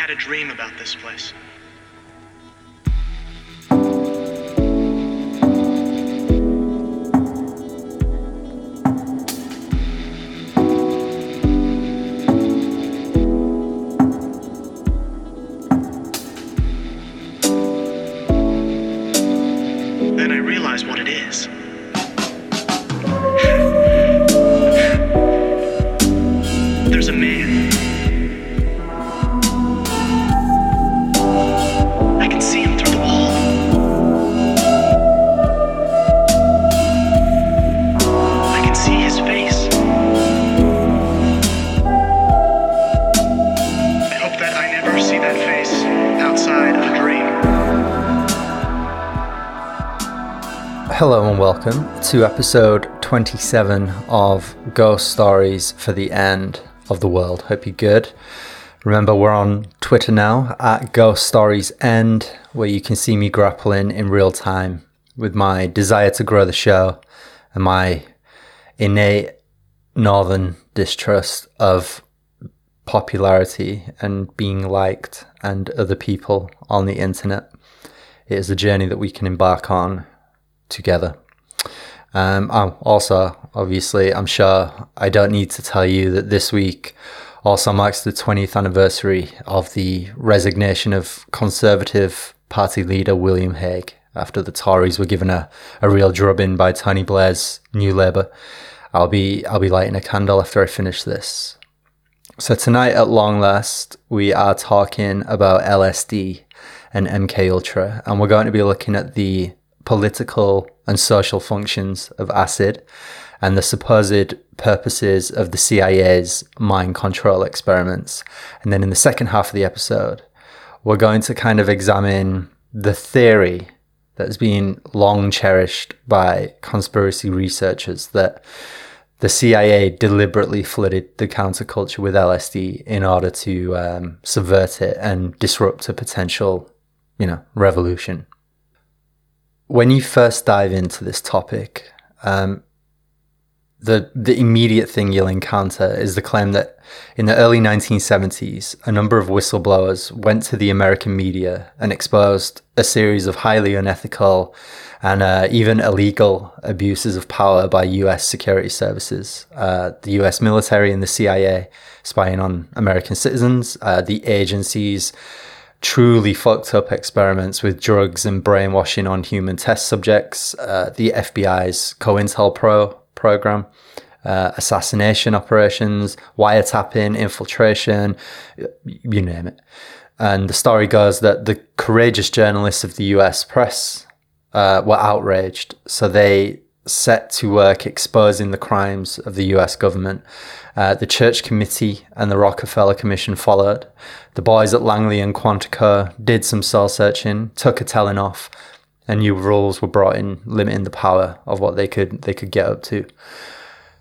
had a dream about this place. To episode 27 of Ghost Stories for the End of the World. Hope you're good. Remember, we're on Twitter now at Ghost Stories End, where you can see me grappling in real time with my desire to grow the show and my innate northern distrust of popularity and being liked and other people on the internet. It is a journey that we can embark on together. Um, oh, also, obviously, I'm sure I don't need to tell you that this week also marks the 20th anniversary of the resignation of Conservative Party leader William Hague after the Tories were given a, a real drubbing by Tony Blair's New Labour. I'll be I'll be lighting a candle after I finish this. So tonight, at long last, we are talking about LSD and MK Ultra, and we're going to be looking at the political and social functions of acid and the supposed purposes of the CIA's mind control experiments. And then in the second half of the episode, we're going to kind of examine the theory that's been long cherished by conspiracy researchers that the CIA deliberately flooded the counterculture with LSD in order to um, subvert it and disrupt a potential, you know, revolution when you first dive into this topic, um, the the immediate thing you'll encounter is the claim that in the early 1970s, a number of whistleblowers went to the American media and exposed a series of highly unethical and uh, even illegal abuses of power by U.S. security services, uh, the U.S. military and the CIA spying on American citizens, uh, the agencies truly fucked up experiments with drugs and brainwashing on human test subjects, uh, the FBI's COINTELPRO program, uh, assassination operations, wiretapping, infiltration, you name it. And the story goes that the courageous journalists of the US press uh, were outraged, so they set to work exposing the crimes of the US government. Uh, the Church Committee and the Rockefeller Commission followed. The boys at Langley and Quantico did some soul searching, took a telling off, and new rules were brought in limiting the power of what they could they could get up to.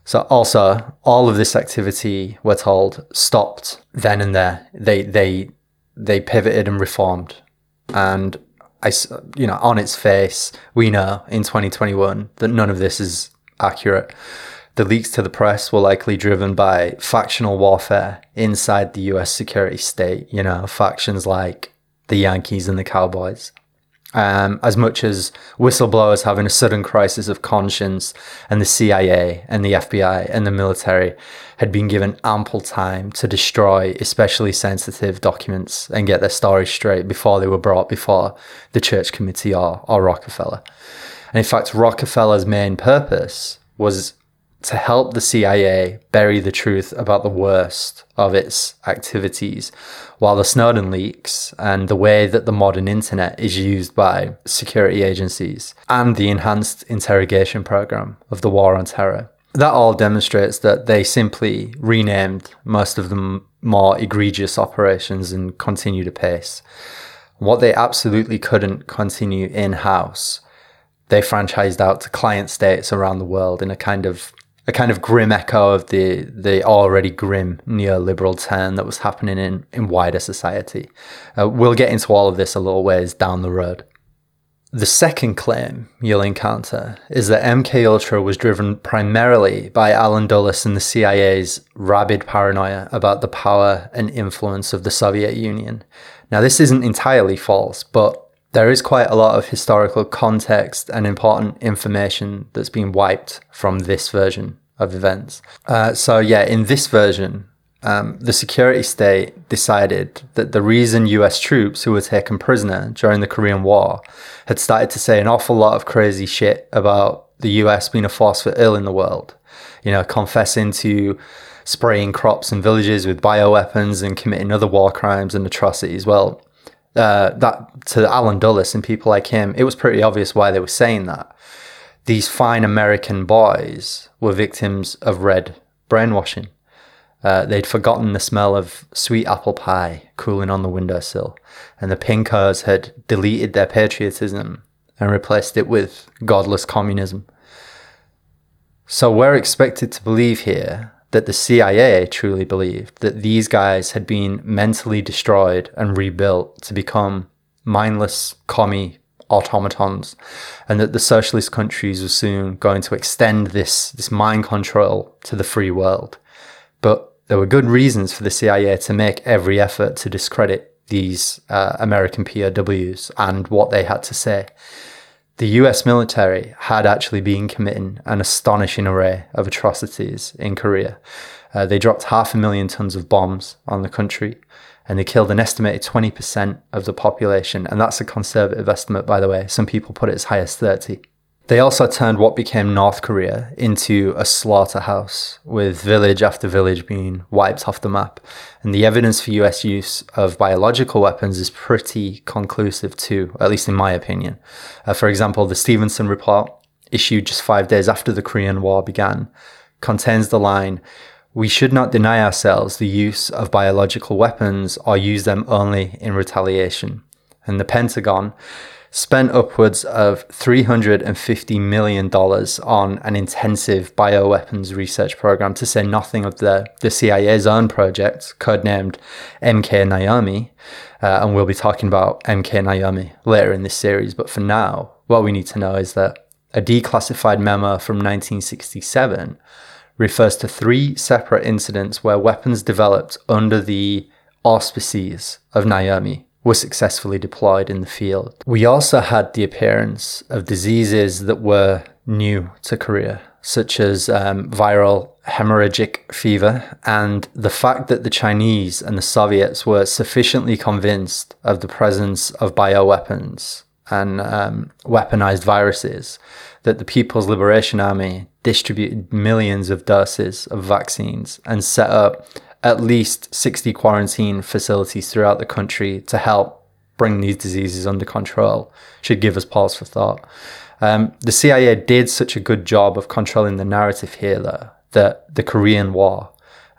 So also, all of this activity, we're told, stopped then and there. They they they pivoted and reformed, and I, you know, on its face, we know in 2021 that none of this is accurate. The leaks to the press were likely driven by factional warfare inside the US security state, you know, factions like the Yankees and the Cowboys. Um, as much as whistleblowers having a sudden crisis of conscience, and the CIA and the FBI and the military had been given ample time to destroy especially sensitive documents and get their story straight before they were brought before the Church Committee or, or Rockefeller. And in fact, Rockefeller's main purpose was to help the CIA bury the truth about the worst of its activities, while the Snowden leaks and the way that the modern internet is used by security agencies and the enhanced interrogation program of the war on terror. That all demonstrates that they simply renamed most of the more egregious operations and continued apace. What they absolutely couldn't continue in house, they franchised out to client states around the world in a kind of a kind of grim echo of the the already grim neoliberal turn that was happening in in wider society. Uh, we'll get into all of this a little ways down the road. The second claim you'll encounter is that MK Ultra was driven primarily by Allen Dulles and the CIA's rabid paranoia about the power and influence of the Soviet Union. Now, this isn't entirely false, but there is quite a lot of historical context and important information that's been wiped from this version of events. Uh, so, yeah, in this version, um, the security state decided that the reason US troops who were taken prisoner during the Korean War had started to say an awful lot of crazy shit about the US being a force for ill in the world, you know, confessing to spraying crops and villages with bioweapons and committing other war crimes and atrocities. Well, uh, that to Allen Dulles and people like him, it was pretty obvious why they were saying that. These fine American boys were victims of red brainwashing. Uh, they'd forgotten the smell of sweet apple pie cooling on the windowsill, and the Pinkos had deleted their patriotism and replaced it with godless communism. So we're expected to believe here that the CIA truly believed that these guys had been mentally destroyed and rebuilt to become mindless commie automatons and that the socialist countries were soon going to extend this, this mind control to the free world. But there were good reasons for the CIA to make every effort to discredit these uh, American POWs and what they had to say. The US military had actually been committing an astonishing array of atrocities in Korea. Uh, they dropped half a million tons of bombs on the country and they killed an estimated 20% of the population. And that's a conservative estimate, by the way. Some people put it as high as 30. They also turned what became North Korea into a slaughterhouse, with village after village being wiped off the map. And the evidence for US use of biological weapons is pretty conclusive too, at least in my opinion. Uh, for example, the Stevenson report, issued just five days after the Korean War began, contains the line, we should not deny ourselves the use of biological weapons or use them only in retaliation. And the Pentagon spent upwards of $350 million on an intensive bioweapons research program, to say nothing of the, the CIA's own project, codenamed MK Naomi. Uh, and we'll be talking about MK Naomi later in this series. But for now, what we need to know is that a declassified memo from 1967 refers to three separate incidents where weapons developed under the auspices of Naomi were successfully deployed in the field. We also had the appearance of diseases that were new to Korea, such as um, viral hemorrhagic fever, and the fact that the Chinese and the Soviets were sufficiently convinced of the presence of bioweapons and um, weaponized viruses that the People's Liberation Army distributed millions of doses of vaccines and set up at least 60 quarantine facilities throughout the country to help bring these diseases under control should give us pause for thought. Um, the CIA did such a good job of controlling the narrative here, though, that the Korean War,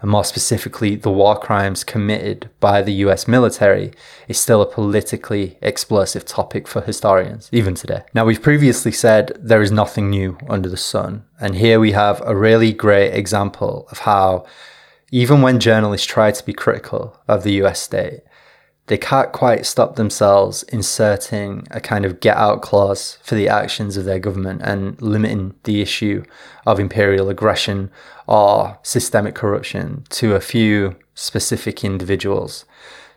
and more specifically the war crimes committed by the US military, is still a politically explosive topic for historians, even today. Now, we've previously said there is nothing new under the sun, and here we have a really great example of how even when journalists try to be critical of the US state, they can't quite stop themselves inserting a kind of get out clause for the actions of their government and limiting the issue of imperial aggression or systemic corruption to a few specific individuals.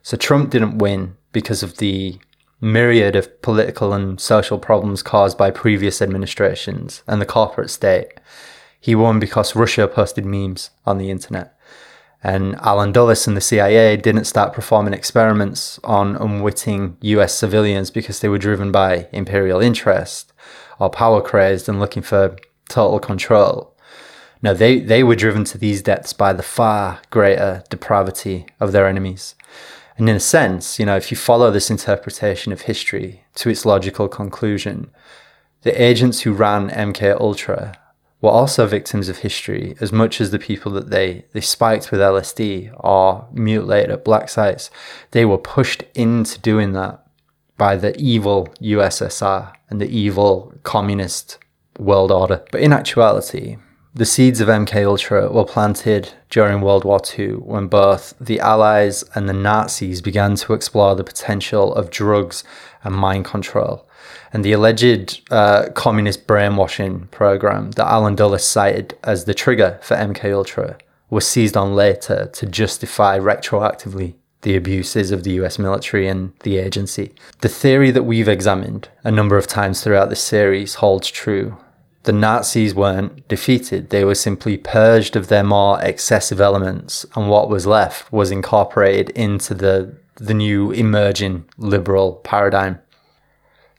So Trump didn't win because of the myriad of political and social problems caused by previous administrations and the corporate state. He won because Russia posted memes on the internet. And Allen Dulles and the CIA didn't start performing experiments on unwitting US civilians because they were driven by imperial interest or power crazed and looking for total control. No, they, they were driven to these depths by the far greater depravity of their enemies. And in a sense, you know, if you follow this interpretation of history to its logical conclusion, the agents who ran MK Ultra were also victims of history as much as the people that they, they spiked with LSD or mutilated at black sites. They were pushed into doing that by the evil USSR and the evil communist world order. But in actuality, The seeds of MK Ultra were planted during World War II when both the Allies and the Nazis began to explore the potential of drugs and mind control. And the alleged uh, communist brainwashing program that Allen Dulles cited as the trigger for MK Ultra was seized on later to justify retroactively the abuses of the US military and the agency. The theory that we've examined a number of times throughout this series holds true. The Nazis weren't defeated, they were simply purged of their more excessive elements, and what was left was incorporated into the, the new emerging liberal paradigm.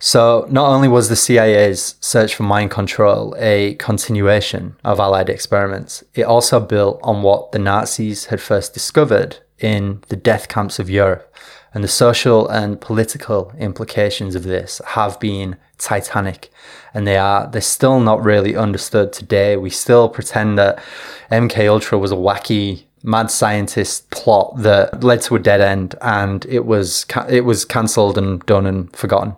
So, not only was the CIA's search for mind control a continuation of Allied experiments, it also built on what the Nazis had first discovered in the death camps of Europe. And the social and political implications of this have been titanic. And they are, they're still not really understood today. We still pretend that MK Ultra was a wacky mad scientist plot that led to a dead end and it was, it was cancelled and done and forgotten.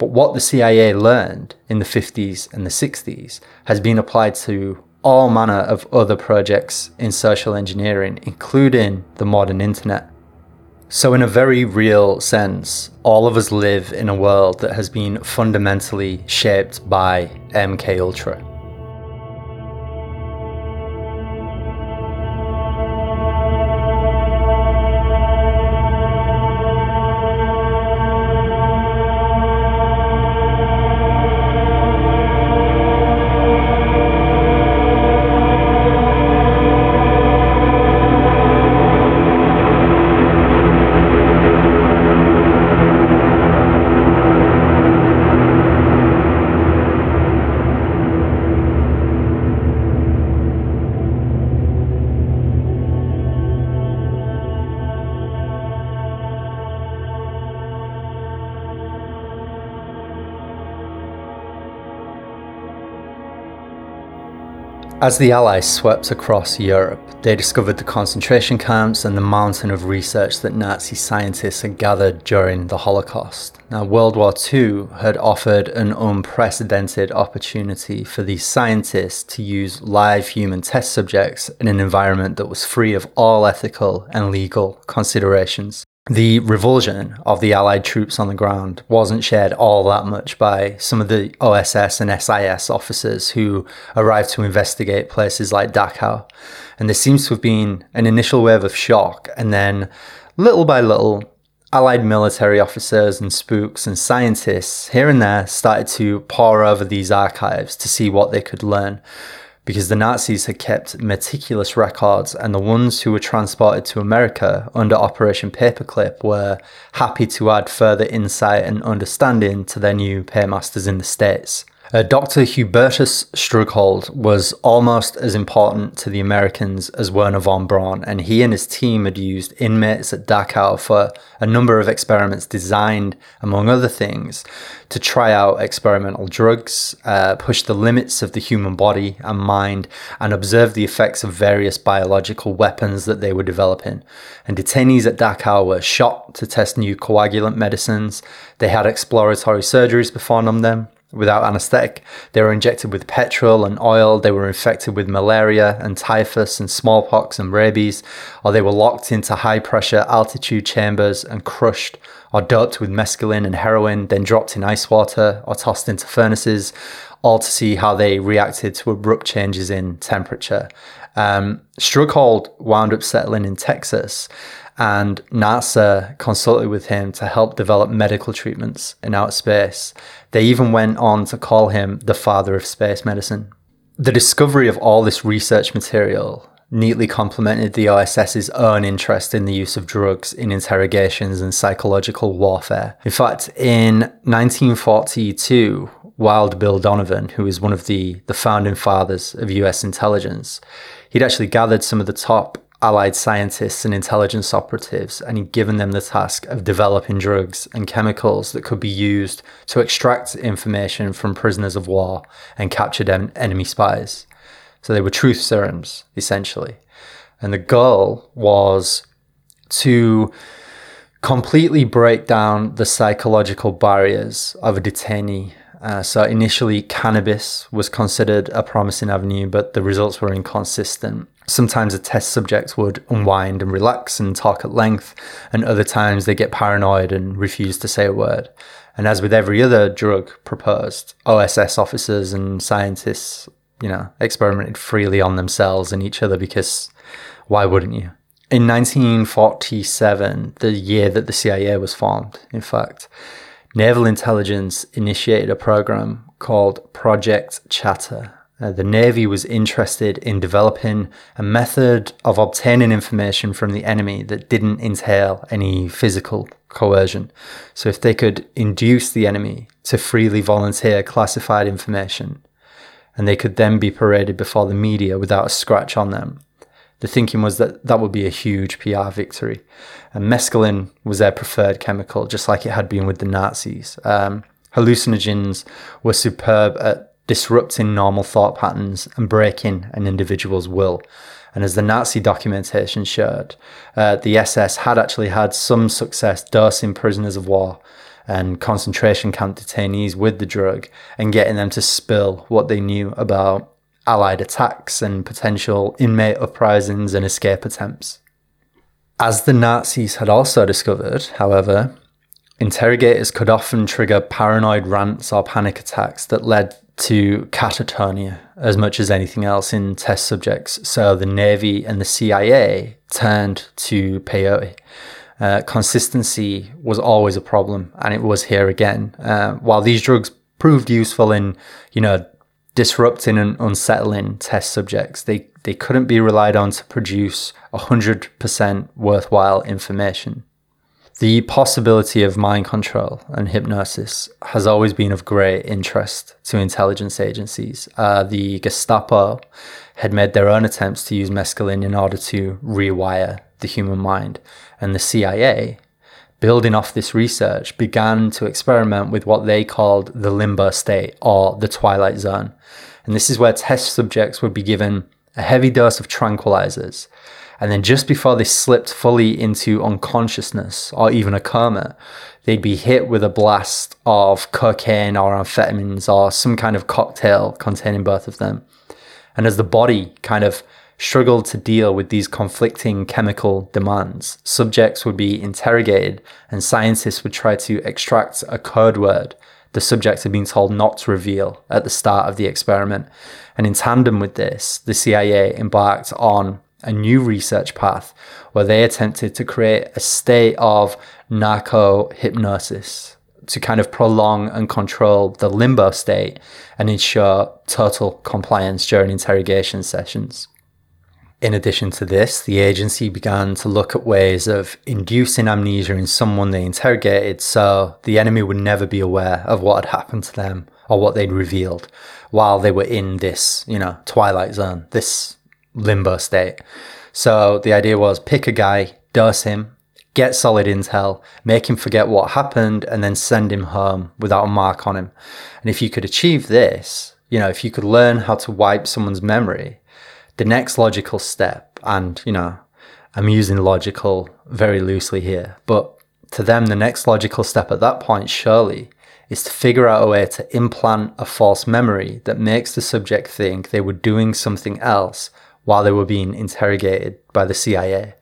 But what the CIA learned in the 50s and the 60s has been applied to all manner of other projects in social engineering, including the modern internet. So, in a very real sense, all of us live in a world that has been fundamentally shaped by MK Ultra. As the Allies swept across Europe, they discovered the concentration camps and the mountain of research that Nazi scientists had gathered during the Holocaust. Now, World War II had offered an unprecedented opportunity for these scientists to use live human test subjects in an environment that was free of all ethical and legal considerations the revulsion of the Allied troops on the ground wasn't shared all that much by some of the OSS and SIS officers who arrived to investigate places like Dachau. And there seems to have been an initial wave of shock, and then little by little, Allied military officers and spooks and scientists here and there started to pore over these archives to see what they could learn because the Nazis had kept meticulous records, and the ones who were transported to America under Operation Paperclip were happy to add further insight and understanding to their new paymasters in the States. Uh, Dr. Hubertus Strughold was almost as important to the Americans as Wernher von Braun, and he and his team had used inmates at Dachau for a number of experiments designed, among other things, to try out experimental drugs, uh, push the limits of the human body and mind, and observe the effects of various biological weapons that they were developing. And detainees at Dachau were shot to test new coagulant medicines. They had exploratory surgeries performed on them without anesthetic. They were injected with petrol and oil. They were infected with malaria and typhus and smallpox and rabies, or they were locked into high pressure altitude chambers and crushed, or doped with mescaline and heroin, then dropped in ice water or tossed into furnaces, all to see how they reacted to abrupt changes in temperature. Um, Strughold wound up settling in Texas and NASA consulted with him to help develop medical treatments in outer space. They even went on to call him the father of space medicine. The discovery of all this research material neatly complemented the OSS's own interest in the use of drugs in interrogations and psychological warfare. In fact, in 1942, Wild Bill Donovan, who is one of the, the founding fathers of US intelligence, he'd actually gathered some of the top Allied scientists and intelligence operatives and given them the task of developing drugs and chemicals that could be used to extract information from prisoners of war and captured en- enemy spies. So they were truth serums, essentially. And the goal was to completely break down the psychological barriers of a detainee Uh, so initially, cannabis was considered a promising avenue, but the results were inconsistent. Sometimes a test subject would unwind and relax and talk at length, and other times they get paranoid and refuse to say a word. And as with every other drug proposed, OSS officers and scientists, you know, experimented freely on themselves and each other because why wouldn't you? In 1947, the year that the CIA was formed, in fact, naval intelligence initiated a program called Project Chatter. Uh, the Navy was interested in developing a method of obtaining information from the enemy that didn't entail any physical coercion. So, if they could induce the enemy to freely volunteer classified information, and they could then be paraded before the media without a scratch on them, the thinking was that that would be a huge PR victory. And mescaline was their preferred chemical, just like it had been with the Nazis. Um, hallucinogens were superb at disrupting normal thought patterns and breaking an individual's will. And as the Nazi documentation showed, uh, the SS had actually had some success dosing prisoners of war and concentration camp detainees with the drug and getting them to spill what they knew about Allied attacks and potential inmate uprisings and escape attempts. As the Nazis had also discovered, however, interrogators could often trigger paranoid rants or panic attacks that led to catatonia as much as anything else in test subjects. So the Navy and the CIA turned to peyote. Uh, consistency was always a problem, and it was here again. Uh, while these drugs proved useful in, you know, disrupting and unsettling test subjects. They, they couldn't be relied on to produce 100% worthwhile information. The possibility of mind control and hypnosis has always been of great interest to intelligence agencies. Uh, the Gestapo had made their own attempts to use mescaline in order to rewire the human mind, and the CIA building off this research, began to experiment with what they called the limbo state or the twilight zone. And this is where test subjects would be given a heavy dose of tranquilizers. And then just before they slipped fully into unconsciousness or even a coma, they'd be hit with a blast of cocaine or amphetamines or some kind of cocktail containing both of them. And as the body kind of struggled to deal with these conflicting chemical demands. Subjects would be interrogated, and scientists would try to extract a code word the subjects had been told not to reveal at the start of the experiment. And in tandem with this, the CIA embarked on a new research path where they attempted to create a state of narco hypnosis to kind of prolong and control the limbo state and ensure total compliance during interrogation sessions. In addition to this, the agency began to look at ways of inducing amnesia in someone they interrogated so the enemy would never be aware of what had happened to them or what they'd revealed while they were in this, you know, twilight zone, this limbo state. So the idea was pick a guy, dose him, get solid intel, make him forget what happened, and then send him home without a mark on him. And if you could achieve this, you know, if you could learn how to wipe someone's memory, the next logical step, and you know, I'm using logical very loosely here, but to them, the next logical step at that point, surely, is to figure out a way to implant a false memory that makes the subject think they were doing something else while they were being interrogated by the CIA.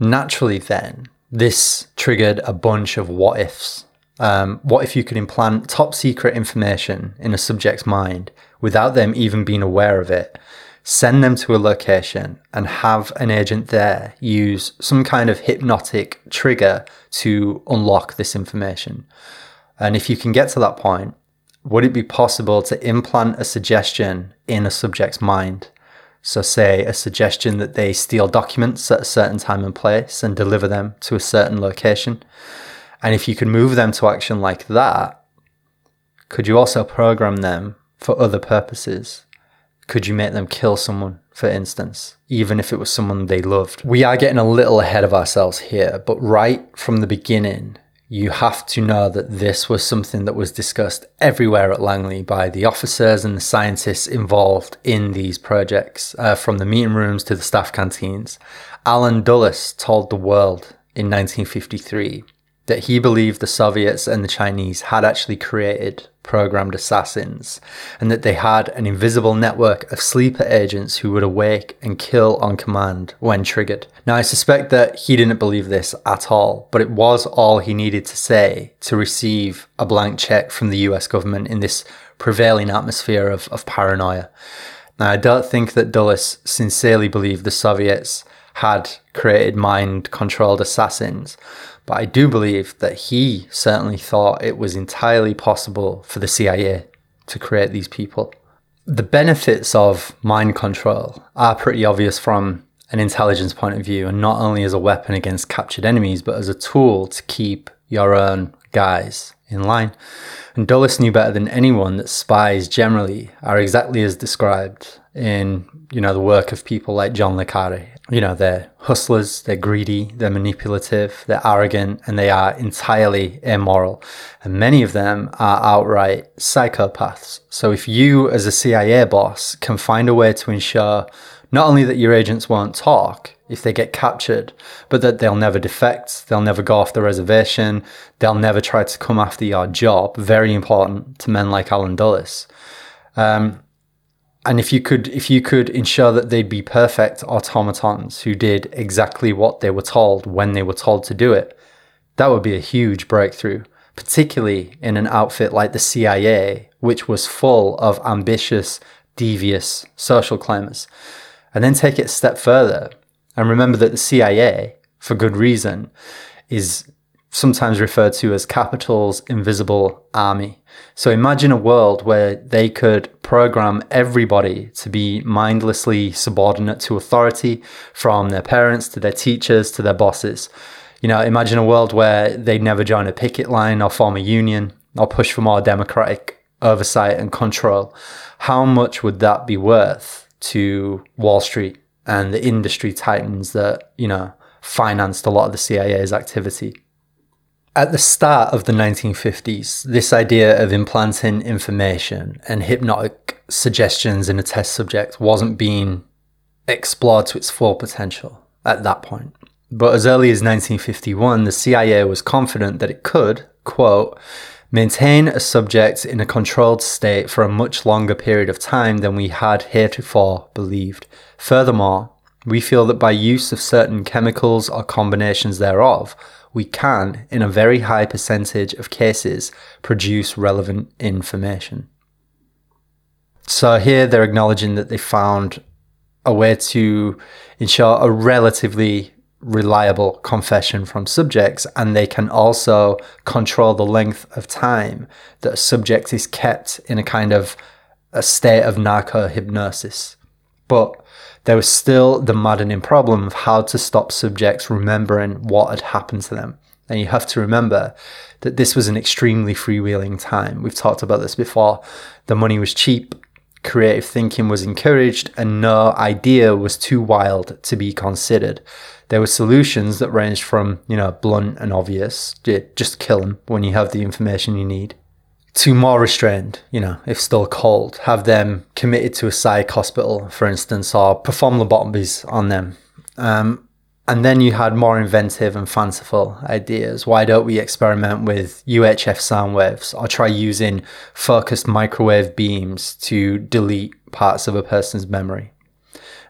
Naturally, then, this triggered a bunch of what ifs. Um, what if you could implant top secret information in a subject's mind without them even being aware of it send them to a location and have an agent there use some kind of hypnotic trigger to unlock this information. And if you can get to that point, would it be possible to implant a suggestion in a subject's mind? So, say a suggestion that they steal documents at a certain time and place and deliver them to a certain location. And if you could move them to action like that, could you also program them for other purposes? Could you make them kill someone, for instance, even if it was someone they loved? We are getting a little ahead of ourselves here, but right from the beginning, you have to know that this was something that was discussed everywhere at Langley by the officers and the scientists involved in these projects, uh, from the meeting rooms to the staff canteens. Allen Dulles told the world in 1953 that he believed the Soviets and the Chinese had actually created programmed assassins and that they had an invisible network of sleeper agents who would awake and kill on command when triggered. Now, I suspect that he didn't believe this at all, but it was all he needed to say to receive a blank check from the US government in this prevailing atmosphere of, of paranoia. Now, I don't think that Dulles sincerely believed the Soviets had created mind controlled assassins, but I do believe that he certainly thought it was entirely possible for the CIA to create these people. The benefits of mind control are pretty obvious from an intelligence point of view, and not only as a weapon against captured enemies, but as a tool to keep your own guys in line. And Dulles knew better than anyone that spies generally are exactly as described in, you know, the work of people like John Le Carre. You know, they're hustlers, they're greedy, they're manipulative, they're arrogant, and they are entirely immoral. And many of them are outright psychopaths. So if you, as a CIA boss, can find a way to ensure not only that your agents won't talk if they get captured, but that they'll never defect, they'll never go off the reservation, they'll never try to come after your job. Very important to men like Allen Dulles. Um, and if you could if you could ensure that they'd be perfect automatons who did exactly what they were told when they were told to do it, that would be a huge breakthrough, particularly in an outfit like the CIA, which was full of ambitious, devious social climbers. And then take it a step further and remember that the CIA, for good reason, is sometimes referred to as Capital's invisible army. So imagine a world where they could program everybody to be mindlessly subordinate to authority, from their parents to their teachers to their bosses. You know, imagine a world where they'd never join a picket line or form a union or push for more democratic oversight and control. How much would that be worth to Wall Street and the industry titans that, you know, financed a lot of the CIA's activity? At the start of the 1950s, this idea of implanting information and hypnotic suggestions in a test subject wasn't being explored to its full potential at that point. But as early as 1951, the CIA was confident that it could, quote, maintain a subject in a controlled state for a much longer period of time than we had heretofore believed. Furthermore, we feel that by use of certain chemicals or combinations thereof, we can, in a very high percentage of cases, produce relevant information. So here they're acknowledging that they found a way to ensure a relatively reliable confession from subjects, and they can also control the length of time that a subject is kept in a kind of a state of narco hypnosis. But there was still the maddening problem of how to stop subjects remembering what had happened to them. And you have to remember that this was an extremely freewheeling time. We've talked about this before. The money was cheap, creative thinking was encouraged, and no idea was too wild to be considered. There were solutions that ranged from, you know, blunt and obvious, just kill them when you have the information you need, to more restrained, you know, if still cold, have them committed to a psych hospital, for instance, or perform lobotomies on them. Um, and then you had more inventive and fanciful ideas. Why don't we experiment with UHF sound waves or try using focused microwave beams to delete parts of a person's memory?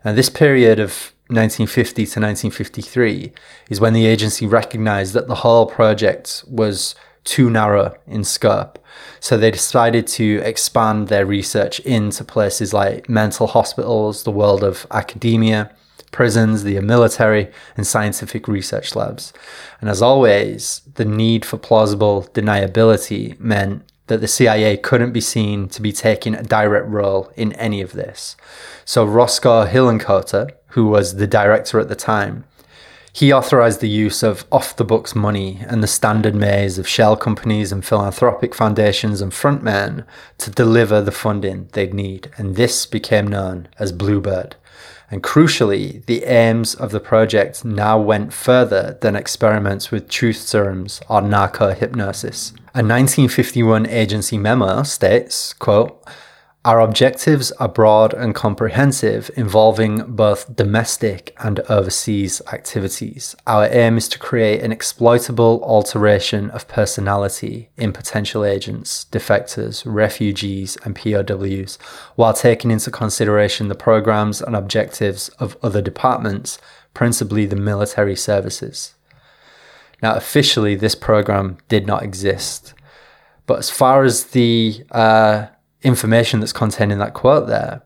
And this period of 1950 to 1953 is when the agency recognized that the whole project was too narrow in scope. So they decided to expand their research into places like mental hospitals, the world of academia, prisons, the military, and scientific research labs. And as always, the need for plausible deniability meant that the CIA couldn't be seen to be taking a direct role in any of this. So Roscoe Hillenkoetter, who was the director at the time, he authorized the use of off the books money and the standard maze of shell companies and philanthropic foundations and frontmen to deliver the funding they'd need, and this became known as Bluebird. And crucially, the aims of the project now went further than experiments with truth serums or narco hypnosis. A 1951 agency memo states, quote, Our objectives are broad and comprehensive, involving both domestic and overseas activities. Our aim is to create an exploitable alteration of personality in potential agents, defectors, refugees, and POWs, while taking into consideration the programs and objectives of other departments, principally the military services. Now, officially, this program did not exist. But as far as the uh, information that's contained in that quote there,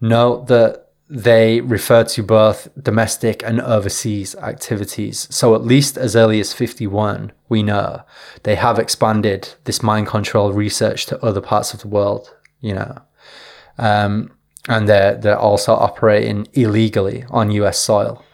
note that they refer to both domestic and overseas activities. So, at least as early as 51, we know they have expanded this mind control research to other parts of the world, you know. Um, and they're, they're also operating illegally on US soil.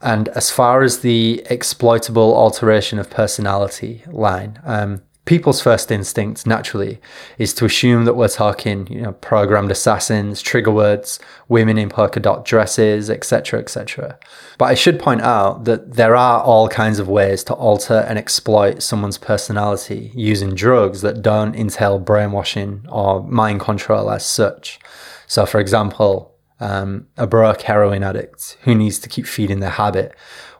And as far as the exploitable alteration of personality line, um, people's first instinct naturally is to assume that we're talking, you know, programmed assassins, trigger words, women in polka dot dresses, etc., etc. But I should point out that there are all kinds of ways to alter and exploit someone's personality using drugs that don't entail brainwashing or mind control as such. So, for example, um, a broke heroin addict who needs to keep feeding their habit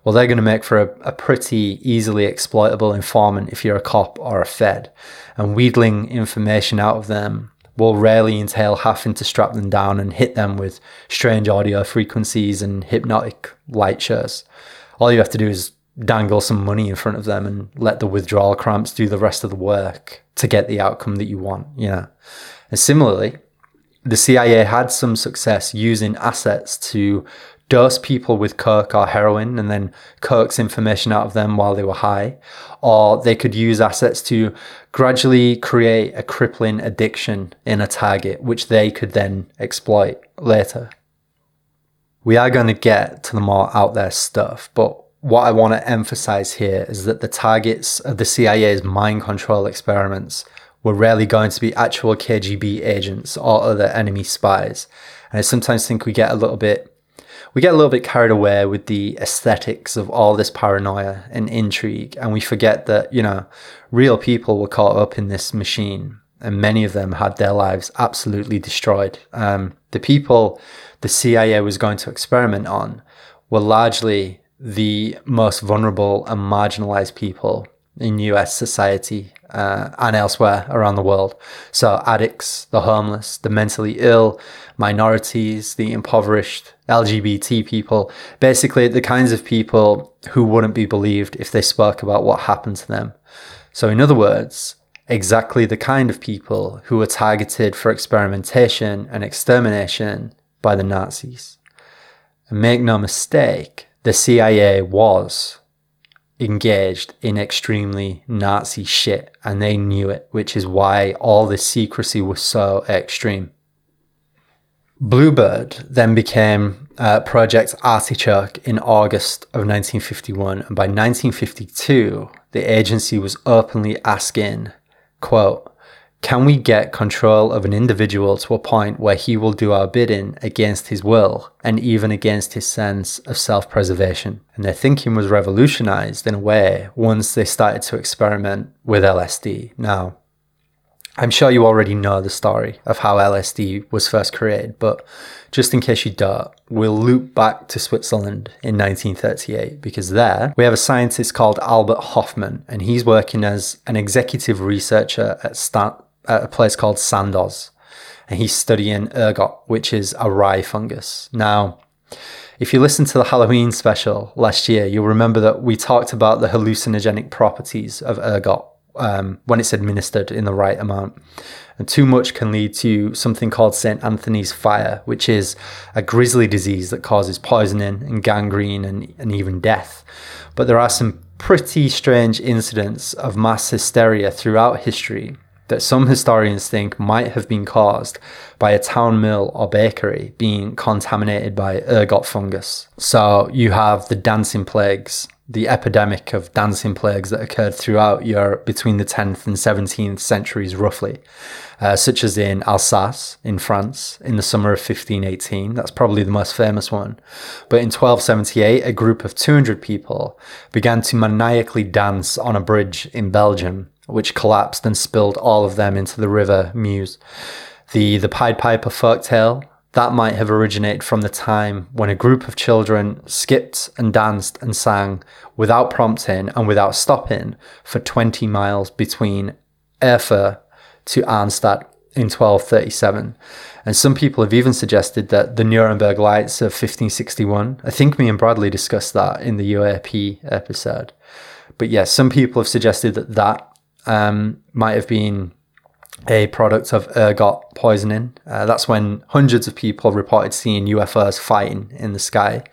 well, they're going to make for a, a, pretty easily exploitable informant if you're a cop or a Fed. And wheedling information out of them will rarely entail having to strap them down and hit them with strange audio frequencies and hypnotic light shows. All you have to do is dangle some money in front of them and let the withdrawal cramps do the rest of the work to get the outcome that you want, you know. And similarly, the CIA had some success using assets to dose people with coke or heroin and then coax information out of them while they were high. Or they could use assets to gradually create a crippling addiction in a target, which they could then exploit later. We are going to get to the more out there stuff, but what I want to emphasize here is that the targets of the CIA's mind control experiments were rarely going to be actual KGB agents or other enemy spies. And I sometimes think we get a little bit we get a little bit carried away with the aesthetics of all this paranoia and intrigue, and we forget that, you know, real people were caught up in this machine, and many of them had their lives absolutely destroyed. Um, the people the CIA was going to experiment on were largely the most vulnerable and marginalized people in US society uh, and elsewhere around the world. So, addicts, the homeless, the mentally ill, minorities, the impoverished, LGBT people, basically the kinds of people who wouldn't be believed if they spoke about what happened to them. So, in other words, exactly the kind of people who were targeted for experimentation and extermination by the Nazis. And make no mistake, the CIA was engaged in extremely Nazi shit and they knew it, which is why all this secrecy was so extreme. Bluebird then became uh, Project Artichoke in August of 1951, and by 1952, the agency was openly asking, quote, can we get control of an individual to a point where he will do our bidding against his will and even against his sense of self preservation? And their thinking was revolutionized in a way once they started to experiment with LSD. Now, I'm sure you already know the story of how LSD was first created, but just in case you don't, we'll loop back to Switzerland in 1938 because there we have a scientist called Albert Hofmann, and he's working as an executive researcher at Stan- at a place called Sandoz, and he's studying ergot, which is a rye fungus. Now, if you listen to the Halloween special last year, you'll remember that we talked about the hallucinogenic properties of ergot um, when it's administered in the right amount. And too much can lead to something called St. Anthony's fire, which is a grisly disease that causes poisoning and gangrene and, and even death. But there are some pretty strange incidents of mass hysteria throughout history that some historians think might have been caused by a town mill or bakery being contaminated by ergot fungus. So you have the dancing plagues, the epidemic of dancing plagues that occurred throughout Europe between the 10th and 17th centuries, roughly, uh, such as in Alsace in France in the summer of 1518. That's probably the most famous one. But in 1278, a group of 200 people began to maniacally dance on a bridge in Belgium which collapsed and spilled all of them into the river Meuse. The, the Pied Piper folktale, that might have originated from the time when a group of children skipped and danced and sang without prompting and without stopping for 20 miles between Erfurt to Arnstadt in 1237. And some people have even suggested that the Nuremberg Lights of 1561, I think me and Bradley discussed that in the UAP episode. But yes, yeah, some people have suggested that that um, might have been a product of ergot poisoning. Uh, that's when hundreds of people reported seeing UFOs fighting in the sky.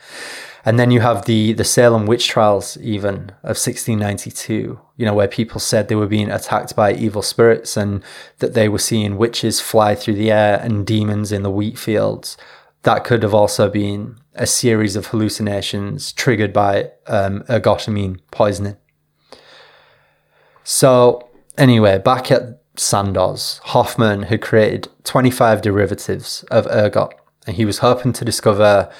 And then you have the, the Salem witch trials, even of 1692, you know, where people said they were being attacked by evil spirits and that they were seeing witches fly through the air and demons in the wheat fields. That could have also been a series of hallucinations triggered by um, ergotamine poisoning. So, anyway, back at Sandoz, Hofmann had created 25 derivatives of ergot, and he was hoping to discover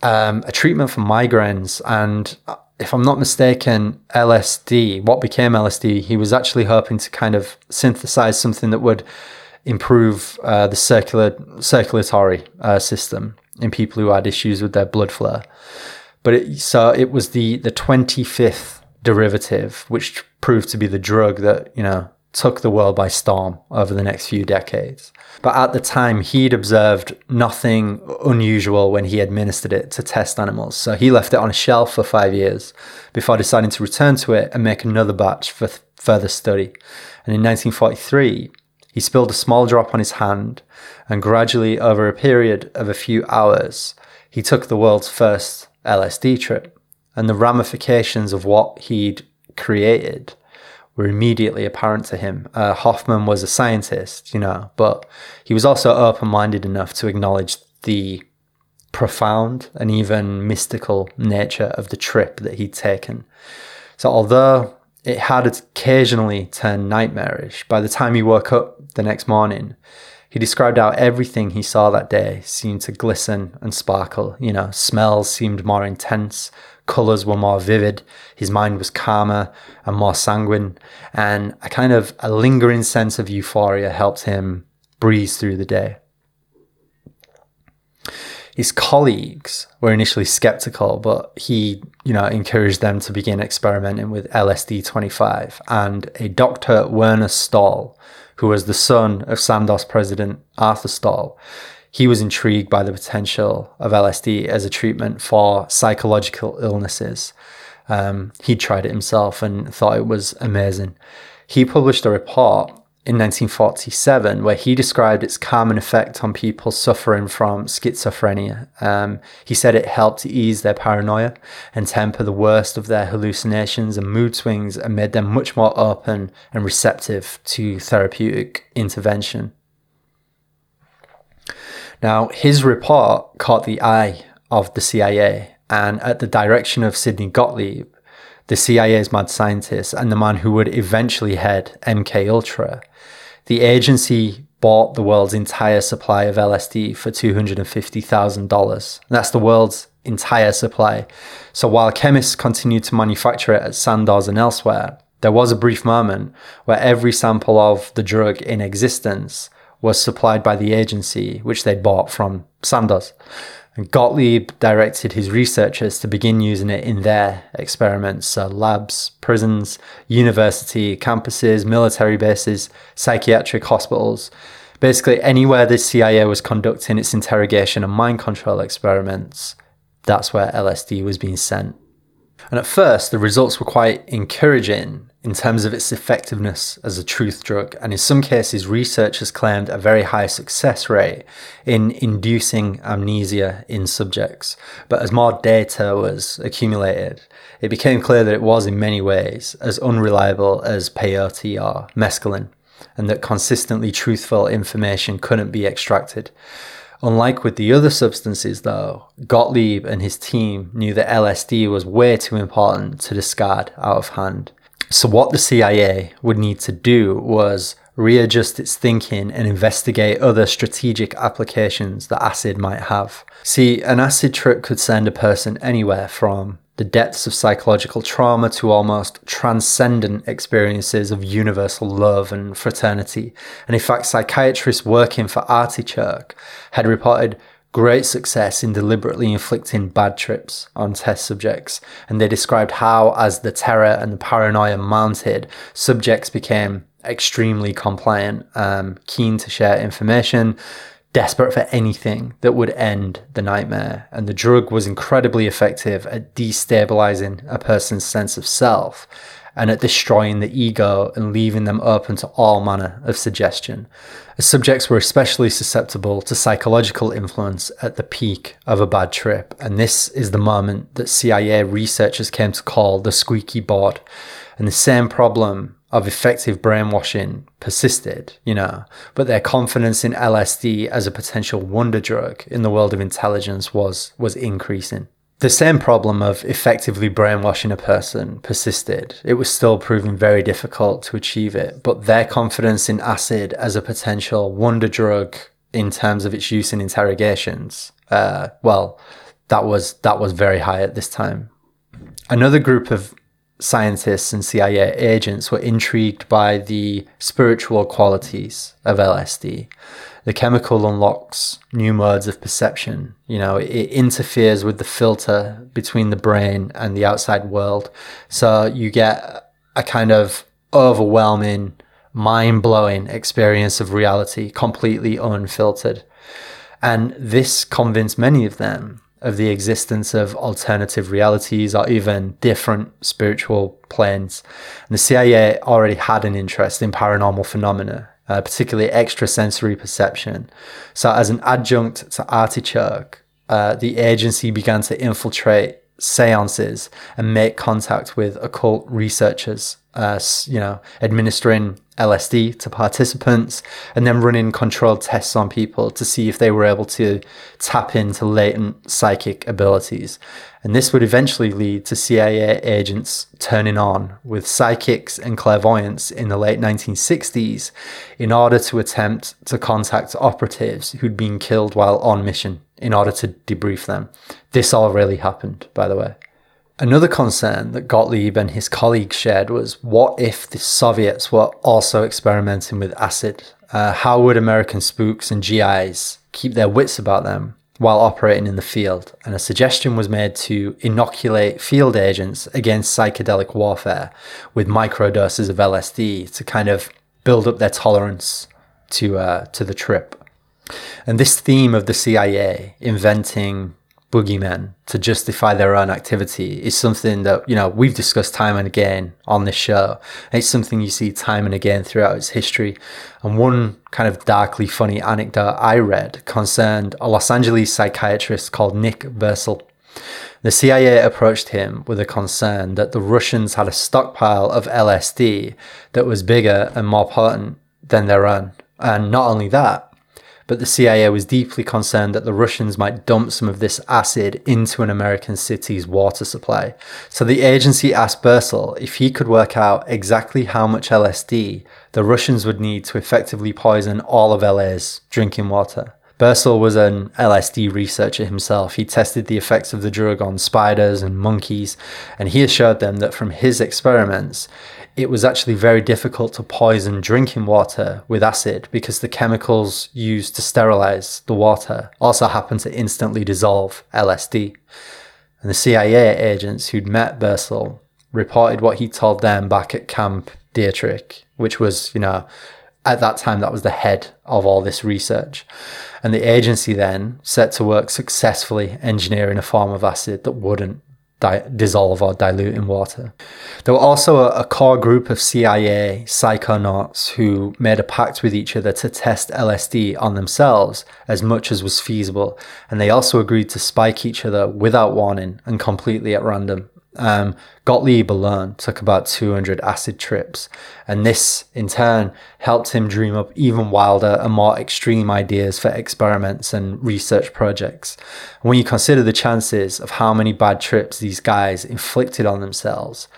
um, a treatment for migraines. And uh, if I'm not mistaken, LSD, what became LSD, he was actually hoping to kind of synthesize something that would improve uh, the circular circulatory uh, system in people who had issues with their blood flow. But it, so it was the the 25th derivative, which proved to be the drug that you know took the world by storm over the next few decades. But at the time, he'd observed nothing unusual when he administered it to test animals. So he left it on a shelf for five years before deciding to return to it and make another batch for th- further study. And in 1943, he spilled a small drop on his hand, and gradually, over a period of a few hours, he took the world's first LSD trip. And the ramifications of what he'd created were immediately apparent to him. Uh, Hofmann was a scientist, you know, but he was also open minded enough to acknowledge the profound and even mystical nature of the trip that he'd taken. So, although it had occasionally turned nightmarish, by the time he woke up the next morning, he described how everything he saw that day seemed to glisten and sparkle. You know, smells seemed more intense, colors were more vivid, his mind was calmer and more sanguine, and a kind of a lingering sense of euphoria helped him breeze through the day. His colleagues were initially skeptical, but he, you know, encouraged them to begin experimenting with LSD 25. And a Dr. Werner Stoll, who was the son of Sandoz president Arthur Stoll, he was intrigued by the potential of LSD as a treatment for psychological illnesses. Um, he tried it himself and thought it was amazing. He published a report in 1947 where he described its calming effect on people suffering from schizophrenia. Um, he said it helped ease their paranoia and temper the worst of their hallucinations and mood swings and made them much more open and receptive to therapeutic intervention. Now, his report caught the eye of the CIA, and at the direction of Sidney Gottlieb, the CIA's mad scientist and the man who would eventually head MK Ultra, the agency bought the world's entire supply of LSD for $250,000. That's the world's entire supply. So while chemists continued to manufacture it at Sandoz and elsewhere, there was a brief moment where every sample of the drug in existence was supplied by the agency, which they bought from Sandoz. And Gottlieb directed his researchers to begin using it in their experiments, so labs, prisons, university campuses, military bases, psychiatric hospitals. Basically, anywhere the CIA was conducting its interrogation and mind control experiments, that's where LSD was being sent. And at first, the results were quite encouraging in terms of its effectiveness as a truth drug, and in some cases, researchers claimed a very high success rate in inducing amnesia in subjects. But as more data was accumulated, it became clear that it was in many ways as unreliable as peyote or mescaline, and that consistently truthful information couldn't be extracted. Unlike with the other substances, though, Gottlieb and his team knew that LSD was way too important to discard out of hand. So, what the CIA would need to do was readjust its thinking, and investigate other strategic applications that acid might have. See, an acid trip could send a person anywhere from the depths of psychological trauma to almost transcendent experiences of universal love and fraternity. And in fact, psychiatrists working for Artichoke had reported great success in deliberately inflicting bad trips on test subjects. And they described how, as the terror and the paranoia mounted, subjects became extremely compliant, um, keen to share information, desperate for anything that would end the nightmare. And the drug was incredibly effective at destabilizing a person's sense of self and at destroying the ego and leaving them open to all manner of suggestion. The subjects were especially susceptible to psychological influence at the peak of a bad trip, and this is the moment that CIA researchers came to call the squeaky board. And the same problem of effective brainwashing persisted, you know, but their confidence in LSD as a potential wonder drug in the world of intelligence was was increasing. The same problem of effectively brainwashing a person persisted. It was still proving very difficult to achieve it, but their confidence in acid as a potential wonder drug in terms of its use in interrogations, uh, well, that was that was very high at this time. Another group of scientists and CIA agents were intrigued by the spiritual qualities of LSD. The chemical unlocks new modes of perception. You know, it interferes with the filter between the brain and the outside world. So you get a kind of overwhelming, mind blowing experience of reality, completely unfiltered. And this convinced many of them of the existence of alternative realities or even different spiritual planes. And the CIA already had an interest in paranormal phenomena, uh, particularly extrasensory perception. So, as an adjunct to Artichoke, uh, the agency began to infiltrate seances and make contact with occult researchers, uh, you know, administering LSD to participants and then running controlled tests on people to see if they were able to tap into latent psychic abilities. And this would eventually lead to CIA agents turning on with psychics and clairvoyants in the late 1960s in order to attempt to contact operatives who'd been killed while on mission in order to debrief them. This all really happened, by the way. Another concern that Gottlieb and his colleagues shared was what if the Soviets were also experimenting with acid? Uh, how would American spooks and GIs keep their wits about them while operating in the field? And a suggestion was made to inoculate field agents against psychedelic warfare with microdoses of LSD to kind of build up their tolerance to uh, to the trip. And this theme of the CIA inventing boogeymen to justify their own activity is something that you know we've discussed time and again on this show it's something you see time and again throughout its history and one kind of darkly funny anecdote i read concerned a los angeles psychiatrist called nick Bercel. the CIA approached him with a concern that the Russians had a stockpile of LSD that was bigger and more potent than their own. And not only that, but the CIA was deeply concerned that the Russians might dump some of this acid into an American city's water supply. So the agency asked Bercel if he could work out exactly how much LSD the Russians would need to effectively poison all of LA's drinking water. Bercel was an LSD researcher himself. He tested the effects of the drug on spiders and monkeys, and he assured them that from his experiments, it was actually very difficult to poison drinking water with acid because the chemicals used to sterilize the water also happened to instantly dissolve LSD. And the CIA agents who'd met Bercel reported what he told them back at Camp Detrick, which was, you know, at that time that was the head of all this research. And the agency then set to work successfully engineering a form of acid that wouldn't di- dissolve or dilute in water. There were also a, a, core group of CIA psychonauts who made a pact with each other to test LSD on themselves as much as was feasible, and they also agreed to spike each other without warning and completely at random um, Gottlieb alone took about 200 acid trips, and this in turn helped him dream up even wilder and more extreme ideas for experiments and research projects. When you consider the chances of how many bad trips these guys inflicted on themselves,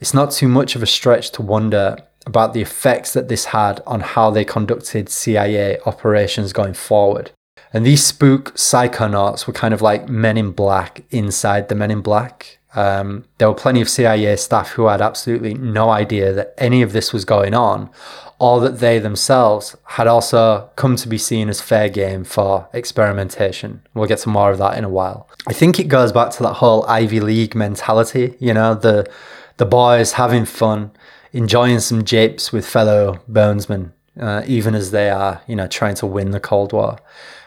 it's not too much of a stretch to wonder about the effects that this had on how they conducted CIA operations going forward. And these spook psychonauts were kind of like men in black inside the men in black. Um, there were plenty of CIA staff who had absolutely no idea that any of this was going on, or that they themselves had also come to be seen as fair game for experimentation. We'll get to more of that in a while. I think it goes back to that whole Ivy League mentality, you know, the the boys having fun, enjoying some japes with fellow bonesmen, uh, even as they are, you know, trying to win the Cold War.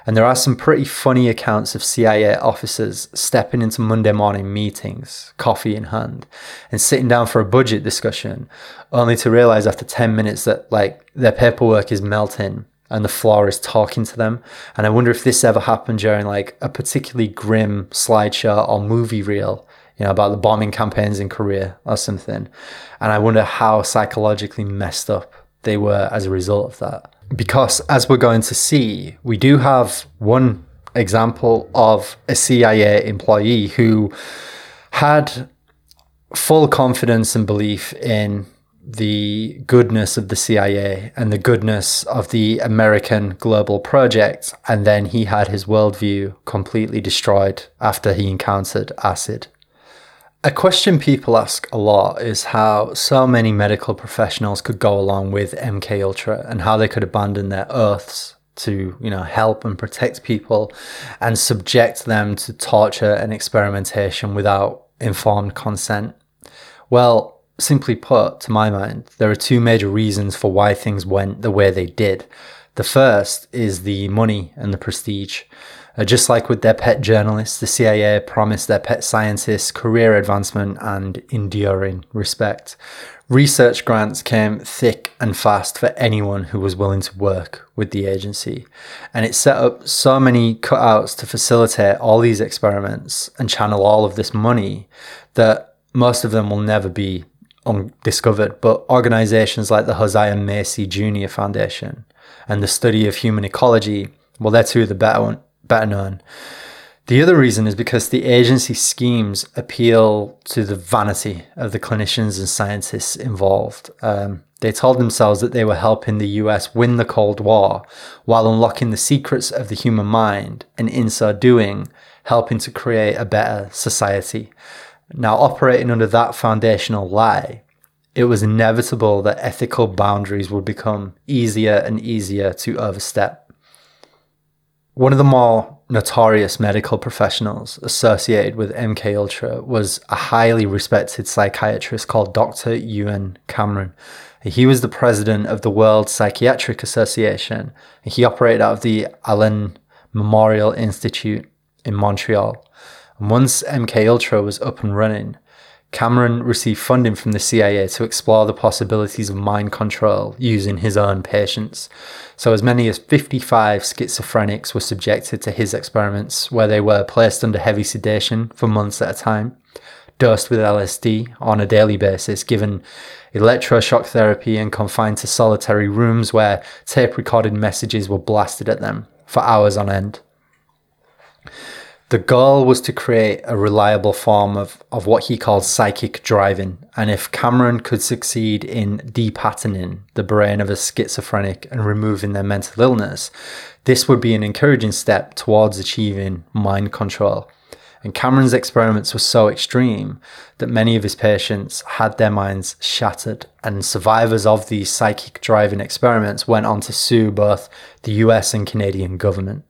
And there are some pretty funny accounts of CIA officers stepping into Monday morning meetings, coffee in hand, and sitting down for a budget discussion, only to realize after 10 minutes that like their paperwork is melting and the floor is talking to them. And I wonder if this ever happened during like a particularly grim slideshow or movie reel, you know, about the bombing campaigns in Korea or something. And I wonder how psychologically messed up they were as a result of that because as we're going to see, we do have one example of a CIA employee who had full confidence and belief in the goodness of the CIA and the goodness of the American global project. And then he had his worldview completely destroyed after he encountered acid. A question people ask a lot is how so many medical professionals could go along with MK Ultra and how they could abandon their oaths to, you know, help and protect people and subject them to torture and experimentation without informed consent. Well, simply put, to my mind, there are two major reasons for why things went the way they did. The first is the money and the prestige. Uh, just like with their pet journalists, the CIA promised their pet scientists career advancement and enduring respect. Research grants came thick and fast for anyone who was willing to work with the agency. And it set up so many cutouts to facilitate all these experiments and channel all of this money that most of them will never be undiscovered. But organizations like the Josiah Macy Jr. Foundation and the Study of Human Ecology, well, they're two of the better, one, better known. The other reason is because the agency schemes appeal to the vanity of the clinicians and scientists involved. Um, they told themselves that they were helping the US win the Cold War while unlocking the secrets of the human mind, and in so doing, helping to create a better society. Now, operating under that foundational lie, it was inevitable that ethical boundaries would become easier and easier to overstep. One of the more notorious medical professionals associated with MK Ultra was a highly respected psychiatrist called Dr. Ewen Cameron. He was the president of the World Psychiatric Association. He operated out of the Allen Memorial Institute in Montreal. And once MK Ultra was up and running, Cameron received funding from the CIA to explore the possibilities of mind control using his own patients. So, as many as 55 schizophrenics were subjected to his experiments, where they were placed under heavy sedation for months at a time, dosed with LSD on a daily basis, given electroshock therapy, and confined to solitary rooms where tape recorded messages were blasted at them for hours on end. The goal was to create a reliable form of, of what he called psychic driving. And if Cameron could succeed in depatterning the brain of a schizophrenic and removing their mental illness, this would be an encouraging step towards achieving mind control. And Cameron's experiments were so extreme that many of his patients had their minds shattered, and survivors of these psychic driving experiments went on to sue both the US and Canadian government.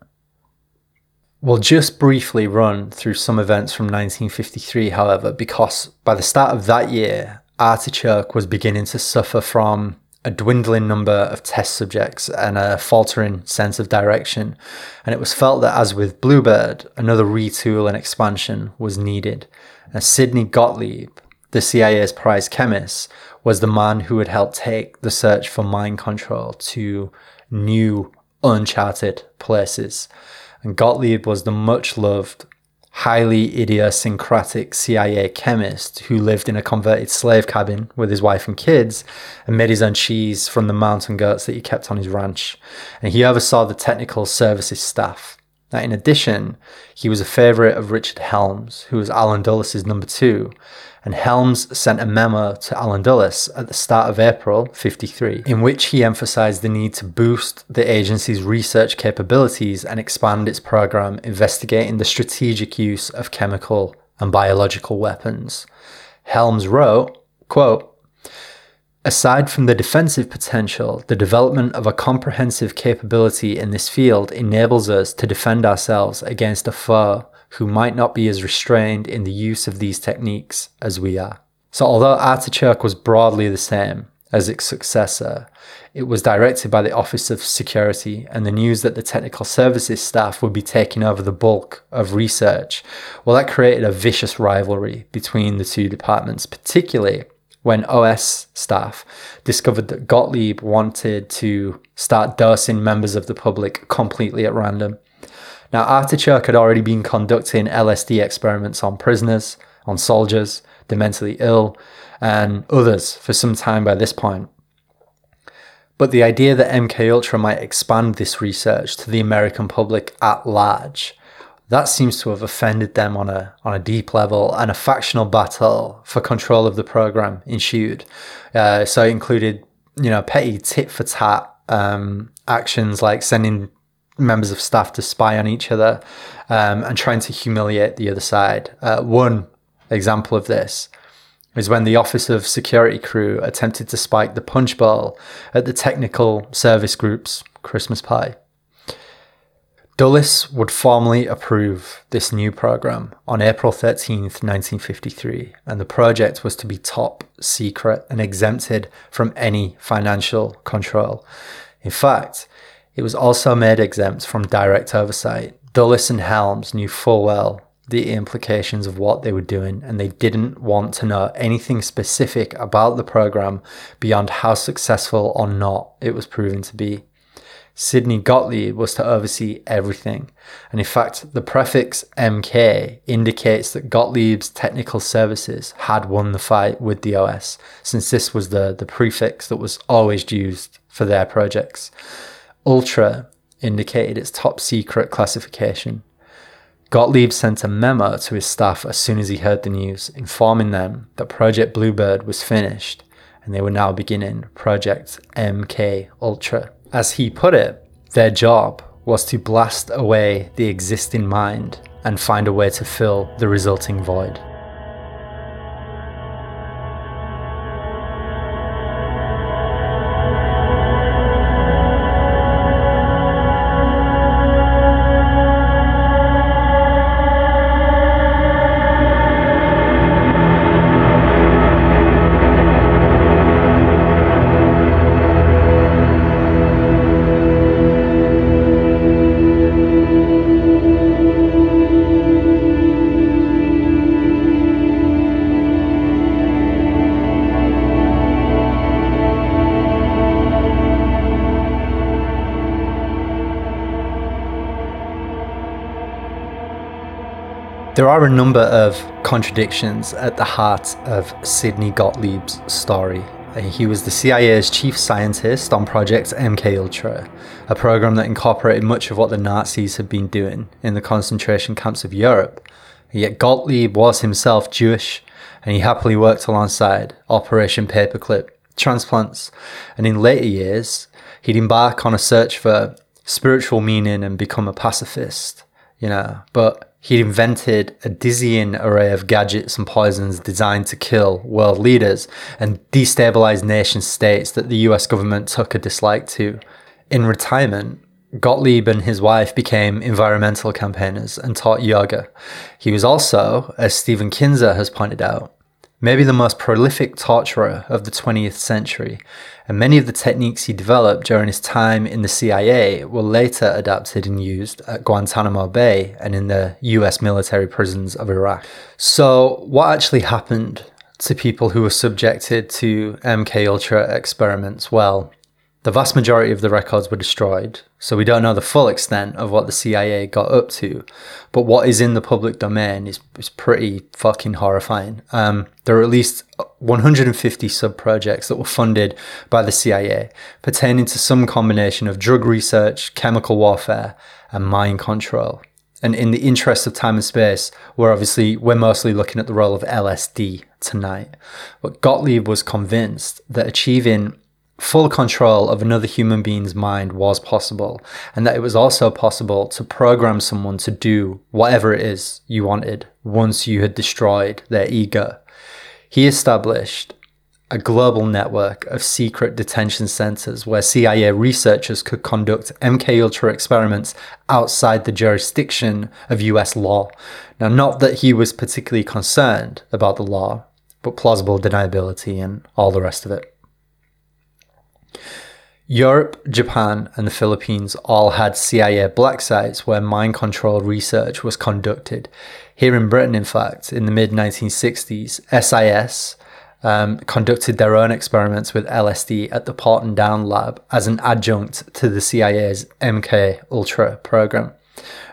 We'll just briefly run through some events from 1953, however, because by the start of that year, Artichoke was beginning to suffer from a dwindling number of test subjects and a faltering sense of direction. And it was felt that, as with Bluebird, another retool and expansion was needed. And Sidney Gottlieb, the CIA's prize chemist, was the man who would help take the search for mind control to new, uncharted places and Gottlieb was the much loved, highly idiosyncratic CIA chemist who lived in a converted slave cabin with his wife and kids and made his own cheese from the mountain goats that he kept on his ranch. And he oversaw the technical services staff. Now, in addition, he was a favourite of Richard Helms, who was Allen Dulles' number two, and Helms sent a memo to Allen Dulles at the start of April 53, in which he emphasized the need to boost the agency's research capabilities and expand its program investigating the strategic use of chemical and biological weapons. Helms wrote, quote, Aside from the defensive potential, the development of a comprehensive capability in this field enables us to defend ourselves against a foe who might not be as restrained in the use of these techniques as we are. So, although Artichoke was broadly the same as its successor, it was directed by the Office of Security, and the news that the technical services staff would be taking over the bulk of research, well, that created a vicious rivalry between the two departments, particularly when OS staff discovered that Gottlieb wanted to start dosing members of the public completely at random. Now, Artichoke had already been conducting LSD experiments on prisoners, on soldiers, the mentally ill, and others for some time by this point. But the idea that MK Ultra might expand this research to the American public at large, that seems to have offended them on a on a deep level, and a factional battle for control of the program ensued. Uh, so it included, you know, petty tit for tat um, actions like sending members of staff to spy on each other um, and trying to humiliate the other side. Uh, one example of this is when the Office of Security crew attempted to spike the punch bowl at the Technical Service Group's Christmas pie. Dulles would formally approve this new program on April 13th, 1953, and the project was to be top secret and exempted from any financial control. In fact, it was also made exempt from direct oversight. Dulles and Helms knew full well the implications of what they were doing, and they didn't want to know anything specific about the program beyond how successful or not it was proving to be. Sidney Gottlieb was to oversee everything, and in fact, the prefix MK indicates that Gottlieb's technical services had won the fight with the OS, since this was the, the prefix that was always used for their projects. Ultra indicated its top secret classification. Gottlieb sent a memo to his staff as soon as he heard the news, informing them that Project Bluebird was finished and they were now beginning Project MK Ultra. As he put it, their job was to blast away the existing mind and find a way to fill the resulting void. There are a number of contradictions at the heart of Sidney Gottlieb's story. He was the CIA's chief scientist on Project MK Ultra, a program that incorporated much of what the Nazis had been doing in the concentration camps of Europe. Yet Gottlieb was himself Jewish, and he happily worked alongside Operation Paperclip, transplants, and in later years, he'd embark on a search for spiritual meaning and become a pacifist, you know, but He'd invented a dizzying array of gadgets and poisons designed to kill world leaders and destabilize nation states that the US government took a dislike to. In retirement, Gottlieb and his wife became environmental campaigners and taught yoga. He was also, as Stephen Kinzer has pointed out, maybe the most prolific torturer of the 20th century, and many of the techniques he developed during his time in the CIA were later adapted and used at Guantanamo Bay and in the US military prisons of Iraq. So, what actually happened to people who were subjected to MK Ultra experiments? Well, The vast majority of the records were destroyed, so we don't know the full extent of what the CIA got up to. But what is in the public domain is, is pretty fucking horrifying. Um, there are at least 150 sub projects that were funded by the CIA pertaining to some combination of drug research, chemical warfare, and mind control. And in the interest of time and space, we're obviously we're mostly looking at the role of LSD tonight. But Gottlieb was convinced that achieving full control of another human being's mind was possible, and that it was also possible to program someone to do whatever it is you wanted once you had destroyed their ego. He established a global network of secret detention centers where CIA researchers could conduct MK Ultra experiments outside the jurisdiction of US law. Now, not that he was particularly concerned about the law, but plausible deniability and all the rest of it. Europe, Japan, and the Philippines all had CIA black sites where mind control research was conducted. Here in Britain, in fact, in the mid 1960s, SIS um, conducted their own experiments with LSD at the Porton Down lab as an adjunct to the CIA's MK Ultra program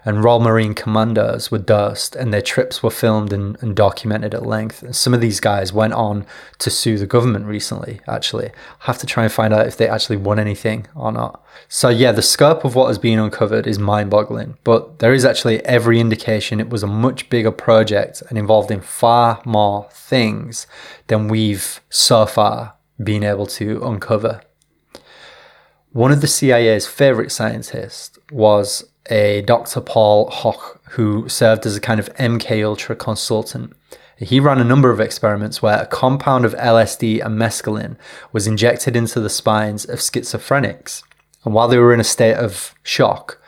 and Royal Marine commandos were dosed and their trips were filmed and, and, documented at length. And some of these guys went on to sue the government recently, actually. I have to try and find out if they actually won anything or not. So, yeah, the scope of what has been uncovered is mind boggling, but there is actually every indication it was a much bigger project and involved in far more things than we've so far been able to uncover. One of the CIA's favorite scientists was a Dr. Paul Hoch, who served as a kind of MK Ultra consultant. He ran a number of experiments where a compound of LSD and mescaline was injected into the spines of schizophrenics. And while they were in a state of shock,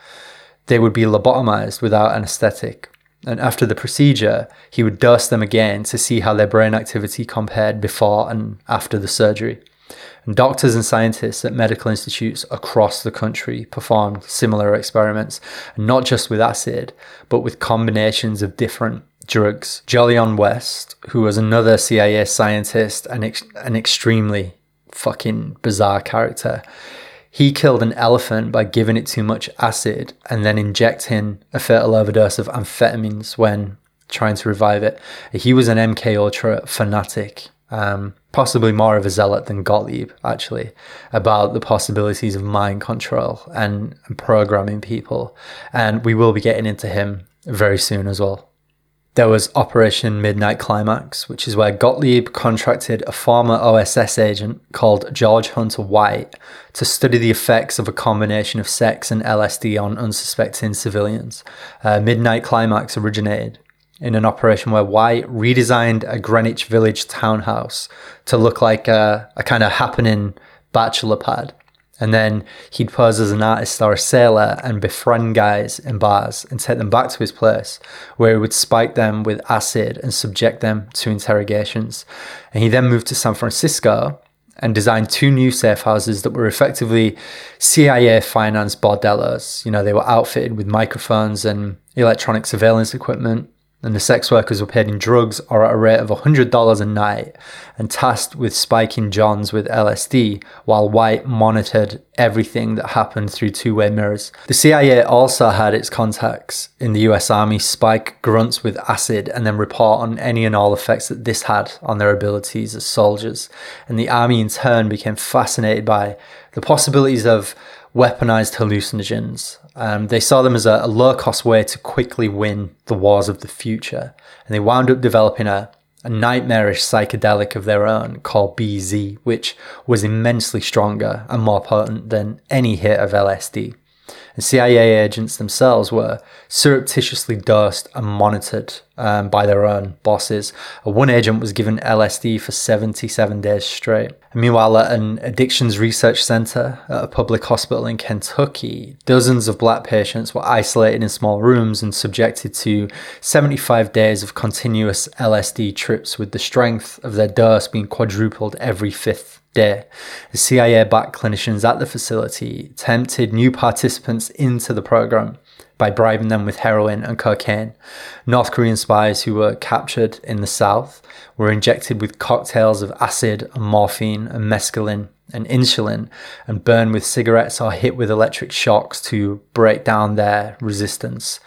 they would be lobotomized without anesthetic. And after the procedure, he would dose them again to see how their brain activity compared before and after the surgery. And doctors and scientists at medical institutes across the country performed similar experiments, not just with acid, but with combinations of different drugs. Jolyon West, who was another CIA scientist and ex- an extremely fucking bizarre character, he killed an elephant by giving it too much acid and then injecting a fatal overdose of amphetamines when trying to revive it. He was an MK Ultra fanatic um, possibly more of a zealot than Gottlieb, actually, about the possibilities of mind control and, programming people. And we will be getting into him very soon as well. There was Operation Midnight Climax, which is where Gottlieb contracted a former OSS agent called George Hunter White to study the effects of a combination of sex and LSD on unsuspecting civilians. Uh, Midnight Climax originated in an operation where White redesigned a Greenwich Village townhouse to look like a, a kind of happening bachelor pad. And then he'd pose as an artist or a sailor and befriend guys in bars and take them back to his place where he would spike them with acid and subject them to interrogations. And he then moved to San Francisco and designed two new safe houses that were effectively CIA financed bordellos. You know, they were outfitted with microphones and electronic surveillance equipment and the sex workers were paid in drugs or at a rate of $100 a night and tasked with spiking Johns with LSD while White monitored everything that happened through two way mirrors. The CIA also had its contacts in the US Army spike grunts with acid and then report on any and all effects that this had on their abilities as soldiers. And the Army in turn became fascinated by the possibilities of weaponized hallucinogens. Um, they saw them as a, a low cost way to quickly win the wars of the future. And they wound up developing a, a nightmarish psychedelic of their own called BZ, which was immensely stronger and more potent than any hit of LSD. And CIA agents themselves were surreptitiously dosed and monitored um, by their own bosses. One agent was given LSD for 77 days straight. And meanwhile, at an addictions research center at a public hospital in Kentucky, dozens of black patients were isolated in small rooms and subjected to 75 days of continuous LSD trips, with the strength of their dose being quadrupled every fifth day, the CIA backed clinicians at the facility tempted new participants into the program by bribing them with heroin and cocaine. North Korean spies who were captured in the south were injected with cocktails of acid and morphine and mescaline and insulin and burn with cigarettes or hit with electric shocks to break down their resistance.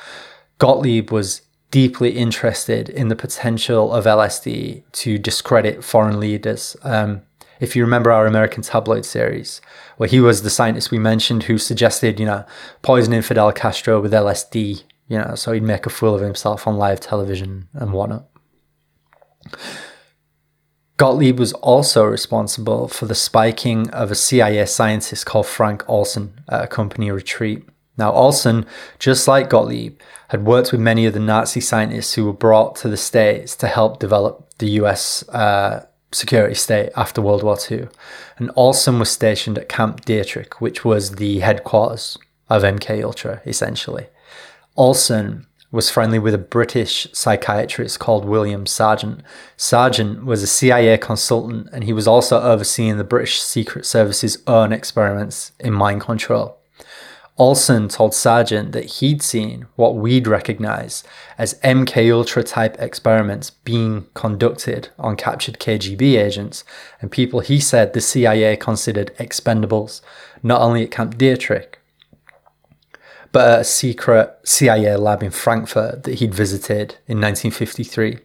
Gottlieb was deeply interested in the potential of LSD to discredit foreign leaders. Um, if you remember our American tabloid series, where he was the scientist we mentioned who suggested, you know, poisoning Fidel Castro with LSD, you know, so he'd make a fool of himself on live television and whatnot. Gottlieb was also responsible for the spiking of a CIA scientist called Frank Olson at a company retreat. Now, Olson, just like Gottlieb, had worked with many of the Nazi scientists who were brought to the States to help develop the US uh, security state after World War II. And Olson was stationed at Camp Detrick, which was the headquarters of MK Ultra, essentially. Olson was friendly with a British psychiatrist called William Sargant. Sargant was a CIA consultant and he was also overseeing the British Secret Service's own experiments in mind control. Olson told Sargant that he'd seen what we'd recognize as MK Ultra type experiments being conducted on captured KGB agents and people he said the CIA considered expendables, not only at Camp Detrick, but at a secret CIA lab in Frankfurt that he'd visited in 1953.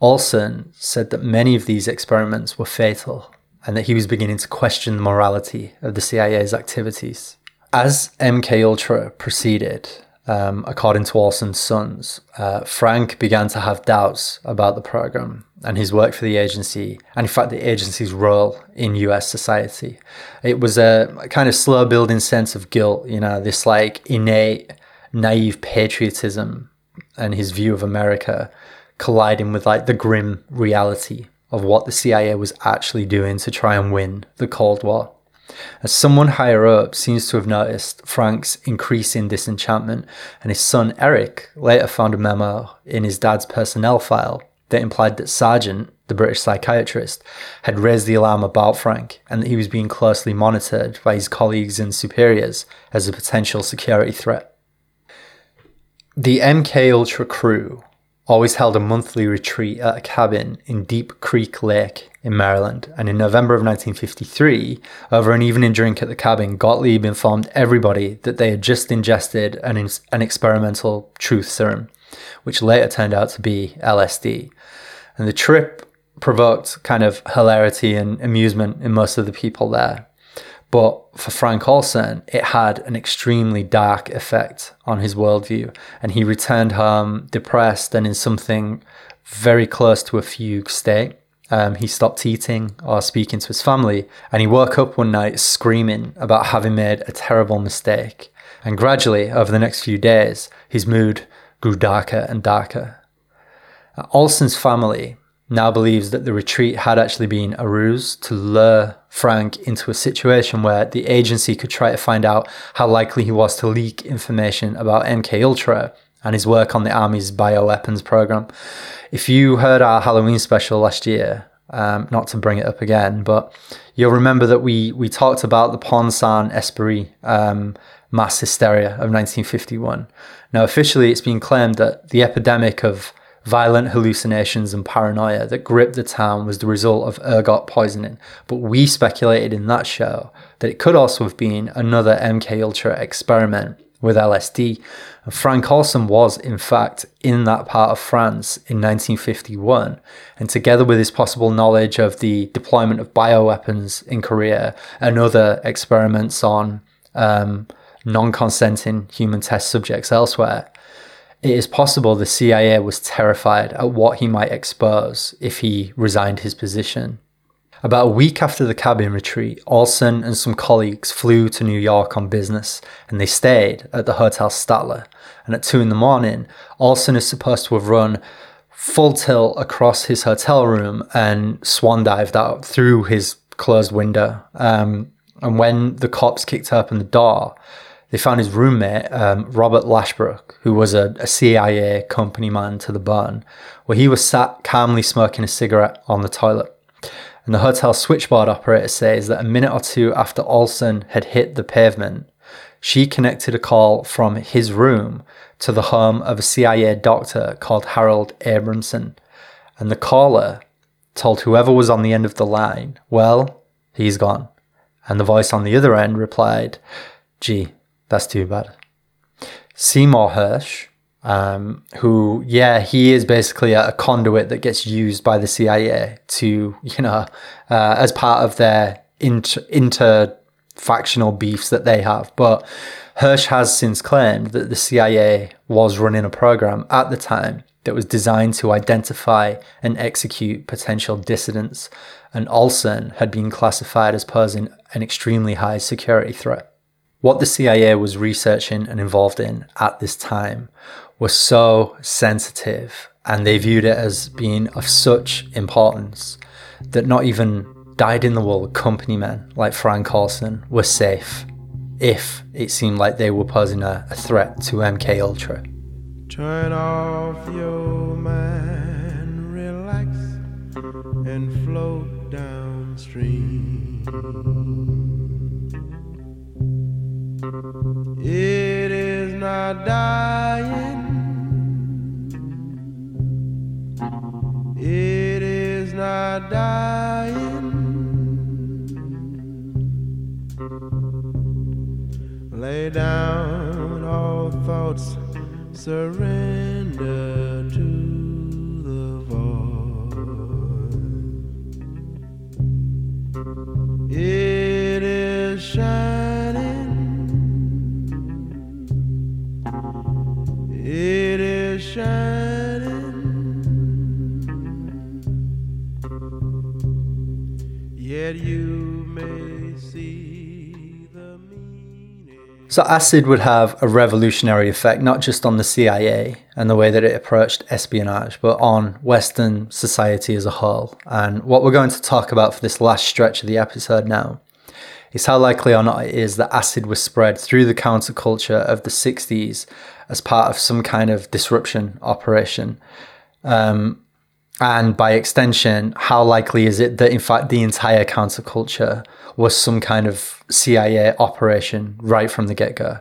Olson said that many of these experiments were fatal and that he was beginning to question the morality of the CIA's activities. As MK Ultra proceeded, um, according to Olson's sons, uh, Frank began to have doubts about the program and his work for the agency, and in fact, the agency's role in US society. It was a kind of slow building sense of guilt, you know, this like innate, naive patriotism and his view of America colliding with like the grim reality of what the CIA was actually doing to try and win the Cold War. As someone higher up seems to have noticed Frank's increasing disenchantment, and his son Eric later found a memo in his dad's personnel file that implied that Sargant, the British psychiatrist, had raised the alarm about Frank and that he was being closely monitored by his colleagues and superiors as a potential security threat. The MK Ultra crew always held a monthly retreat at a cabin in Deep Creek Lake in Maryland. And in November of 1953, over an evening drink at the cabin, Gottlieb informed everybody that they had just ingested an, an experimental truth serum, which later turned out to be LSD. And the trip provoked kind of hilarity and amusement in most of the people there. But for Frank Olson, it had an extremely dark effect on his worldview, and he returned home depressed and in something very close to a fugue state. Um, he stopped eating or speaking to his family, and he woke up one night screaming about having made a terrible mistake. And gradually, over the next few days, his mood grew darker and darker. Olson's family now believes that the retreat had actually been a ruse to lure Frank into a situation where the agency could try to find out how likely he was to leak information about MK Ultra and his work on the Army's bioweapons program. If you heard our Halloween special last year, um, not to bring it up again, but you'll remember that we we talked about the Pont Saint Esprit um, mass hysteria of 1951. Now, officially, it's been claimed that the epidemic of violent hallucinations and paranoia that gripped the town was the result of ergot poisoning. But we speculated in that show that it could also have been another MK Ultra experiment with LSD. And Frank Olson was, in fact, in that part of France in 1951. And together with his possible knowledge of the deployment of bioweapons in Korea and other experiments on um, non consenting human test subjects elsewhere, it is possible the CIA was terrified at what he might expose if he resigned his position. About a week after the cabin retreat, Olson and some colleagues flew to New York on business and they stayed at the Hotel Statler. And at two in the morning, Olson is supposed to have run full tilt across his hotel room and swan dived out through his closed window. Um, and when the cops kicked open the door, they found his roommate, um, Robert Lashbrook, who was a, a, CIA company man to the bone, where he was sat calmly smoking a cigarette on the toilet. And the hotel switchboard operator says that a minute or two after Olson had hit the pavement, she connected a call from his room to the home of a CIA doctor called Harold Abramson. And the caller told whoever was on the end of the line, well, he's gone. And the voice on the other end replied, Gee, that's too bad. Seymour Hersh, um, who, yeah, he is basically a, a, conduit that gets used by the CIA to, you know, uh, as part of their inter, inter factional beefs that they have. But Hersh has since claimed that the CIA was running a program at the time that was designed to identify and execute potential dissidents, and Olson had been classified as posing an extremely high security threat. What the CIA was researching and involved in at this time was so sensitive, and they viewed it as being of such importance that not even dyed in the wool company men like Frank Olson were safe if it seemed like they were posing a, a threat to MK Ultra. Turn off your mind, relax, and float downstream. It is not dying. It is not dying. Lay down all thoughts surrender to the void. It is shining. It is shining. Yet you may see. the meaning. So, acid would have a revolutionary effect not just on the CIA and the way that it approached espionage, but on Western society as a whole. And what we're going to talk about for this last stretch of the episode now is how likely or not it is that acid was spread through the counterculture of the 60s as part of some kind of disruption operation. Um, and by extension, how likely is it that in fact the entire counterculture was some kind of CIA operation right from the get go?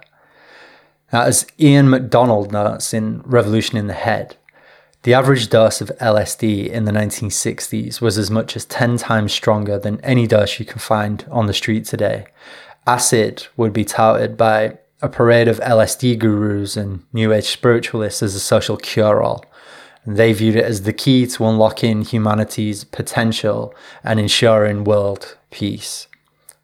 As Ian MacDonald notes in Revolution in the Head, the average dose of LSD in the 1960s was as much as 10 times stronger than any dose you can find on the street today. Acid would be touted by a parade of LSD gurus and New Age spiritualists as a social cure all they viewed it as the key to unlocking humanity's potential and ensuring world peace.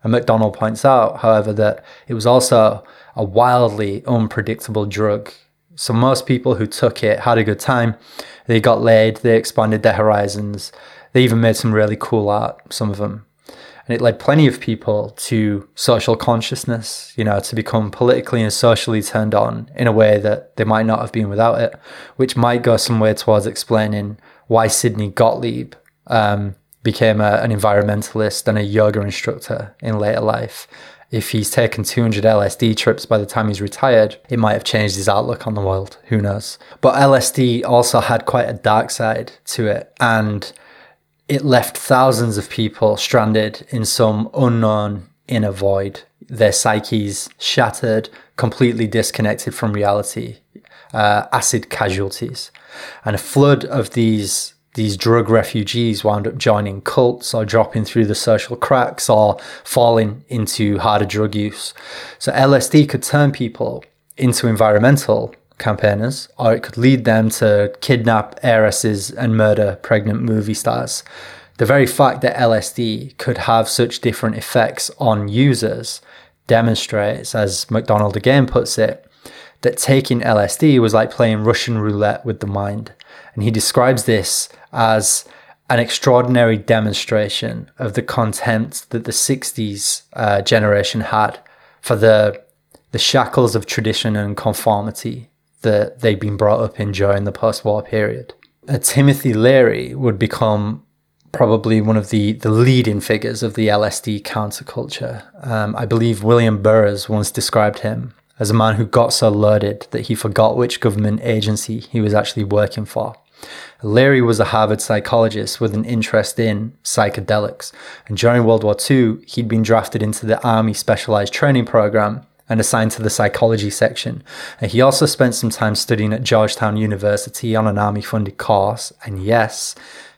And MacDonald points out, however, that it was also a wildly unpredictable drug. So most people who took it had a good time. They got laid, they expanded their horizons. They even made some really cool art, some of them. And it led plenty of people to social consciousness, you know, to become politically and socially turned on in a way that they might not have been without it, which might go some way towards explaining why Sidney Gottlieb um, became a, an environmentalist and a yoga instructor in later life. If he's taken 200 LSD trips by the time he's retired, it might have changed his outlook on the world. Who knows? But LSD also had quite a dark side to it. And it left thousands of people stranded in some unknown inner void, their psyches shattered, completely disconnected from reality, uh, acid casualties. And a flood of these these drug refugees wound up joining cults or dropping through the social cracks or falling into harder drug use. So LSD could turn people into environmental campaigners, or it could lead them to kidnap heiresses and murder pregnant movie stars. The very fact that LSD could have such different effects on users demonstrates, as MacDonald again puts it, that taking LSD was like playing Russian roulette with the mind. And he describes this as an extraordinary demonstration of the contempt that the 60s uh, generation had for the the shackles of tradition and conformity that they'd been brought up in during the post-war period. Uh, Timothy Leary would become probably one of the, the leading figures of the LSD counterculture. Um, I believe William Burroughs once described him as a man who got so loaded that he forgot which government agency he was actually working for. Leary was a Harvard psychologist with an interest in psychedelics, and during World War II, he'd been drafted into the Army Specialized Training Program and assigned to the psychology section. And he also spent some time studying at Georgetown University on an Army funded course. And yes,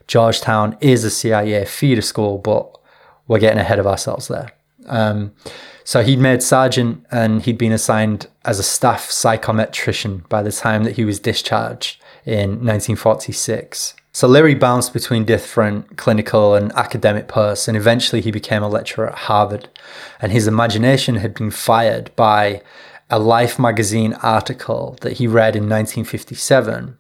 Georgetown is a CIA feeder school, but we're getting ahead of ourselves there. Um, so he'd made sergeant and he'd been assigned as a staff psychometrician by the time that he was discharged in 1946. So Leary bounced between different clinical and academic posts, and eventually he became a lecturer at Harvard. And his imagination had been fired by a Life magazine article that he read in 1957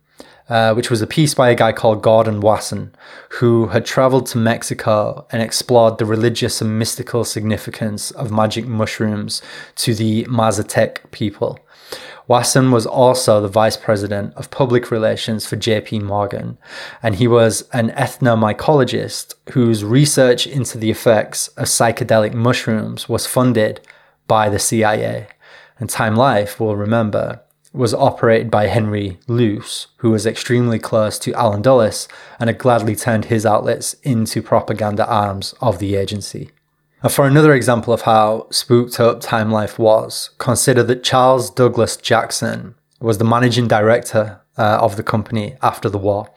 uh, which was a piece by a guy called Gordon Wasson, who had traveled to Mexico and explored the religious and mystical significance of magic mushrooms to the Mazatec people. Wasson was also the vice president of public relations for JP Morgan, and he was an ethnomycologist whose research into the effects of psychedelic mushrooms was funded by the CIA. And Time Life will remember was operated by Henry Luce, who was extremely close to Allen Dulles and had gladly turned his outlets into propaganda arms of the agency. And for another example of how spooked up Time Life was, consider that Charles Douglas Jackson was the managing director uh, of the company after the war.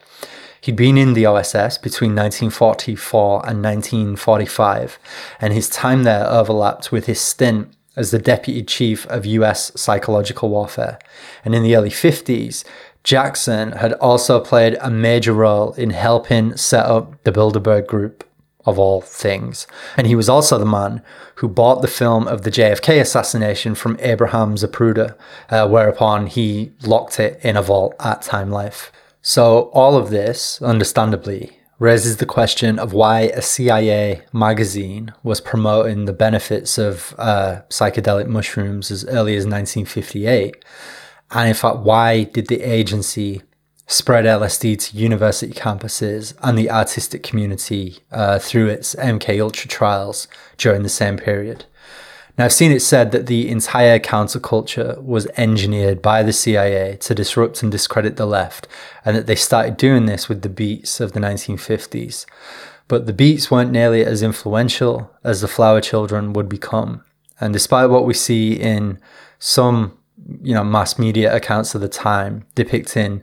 He'd been in the OSS between 1944 and 1945, and his time there overlapped with his stint as the deputy chief of US psychological warfare. And in the early 50s, Jackson had also played a major role in helping set up the Bilderberg Group, of all things. And he was also the man who bought the film of the JFK assassination from Abraham Zapruder, uh, whereupon he locked it in a vault at Time Life. So, all of this, understandably, raises the question of why a CIA magazine was promoting the benefits of uh, psychedelic mushrooms as early as 1958. And in fact, why did the agency spread LSD to university campuses and the artistic community uh, through its MK Ultra trials during the same period? Now, I've seen it said that the entire counterculture was engineered by the CIA to disrupt and discredit the left, and that they started doing this with the beats of the 1950s. But the beats weren't nearly as influential as the Flower Children would become. And despite what we see in some, you know, mass media accounts of the time depicting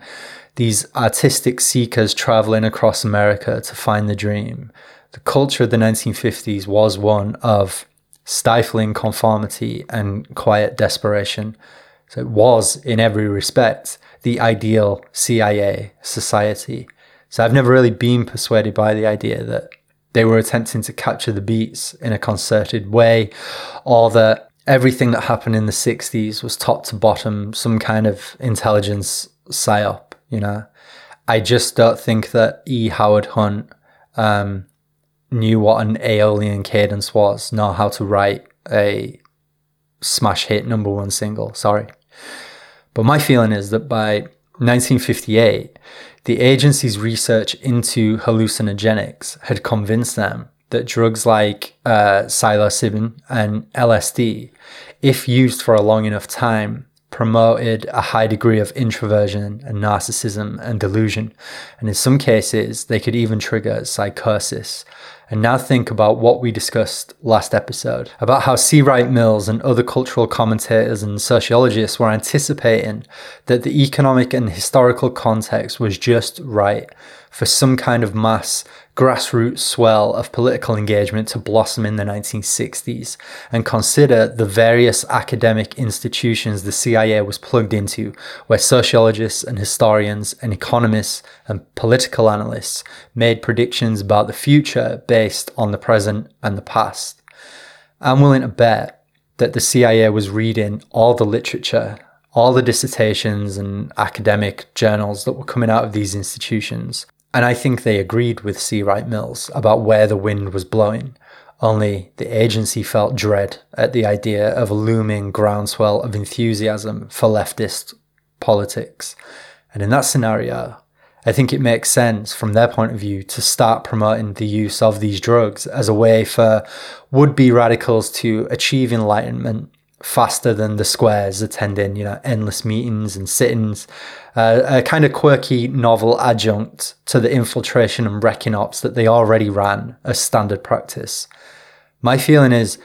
these artistic seekers traveling across America to find the dream, the culture of the 1950s was one of stifling conformity and quiet desperation. So it was, in every respect, the ideal CIA society. So I've never really been persuaded by the idea that they were attempting to capture the beats in a concerted way, or that everything that happened in the 60s was top to bottom some kind of intelligence psyop, you know. I just don't think that E. Howard Hunt um, knew what an Aeolian cadence was, know how to write a smash hit number one single. Sorry. But my feeling is that by 1958, the agency's research into hallucinogenics had convinced them that drugs like uh, psilocybin and LSD, if used for a long enough time, promoted a high degree of introversion and narcissism and delusion. And in some cases, they could even trigger psychosis and now think about what we discussed last episode about how C. Wright Mills and other cultural commentators and sociologists were anticipating that the economic and historical context was just right for some kind of mass grassroots swell of political engagement to blossom in the 1960s and consider the various academic institutions the CIA was plugged into, where sociologists and historians and economists and political analysts made predictions about the future based on the present and the past. I'm willing to bet that the CIA was reading all the literature all the dissertations and academic journals that were coming out of these institutions and I think they agreed with C. Wright Mills about where the wind was blowing. Only the agency felt dread at the idea of a looming groundswell of enthusiasm for leftist politics. And in that scenario, I think it makes sense from their point of view to start promoting the use of these drugs as a way for would be radicals to achieve enlightenment faster than the squares attending, you know, endless meetings and sittings. Uh, a kind of quirky novel adjunct to the infiltration and wrecking ops that they already ran as standard practice. My feeling is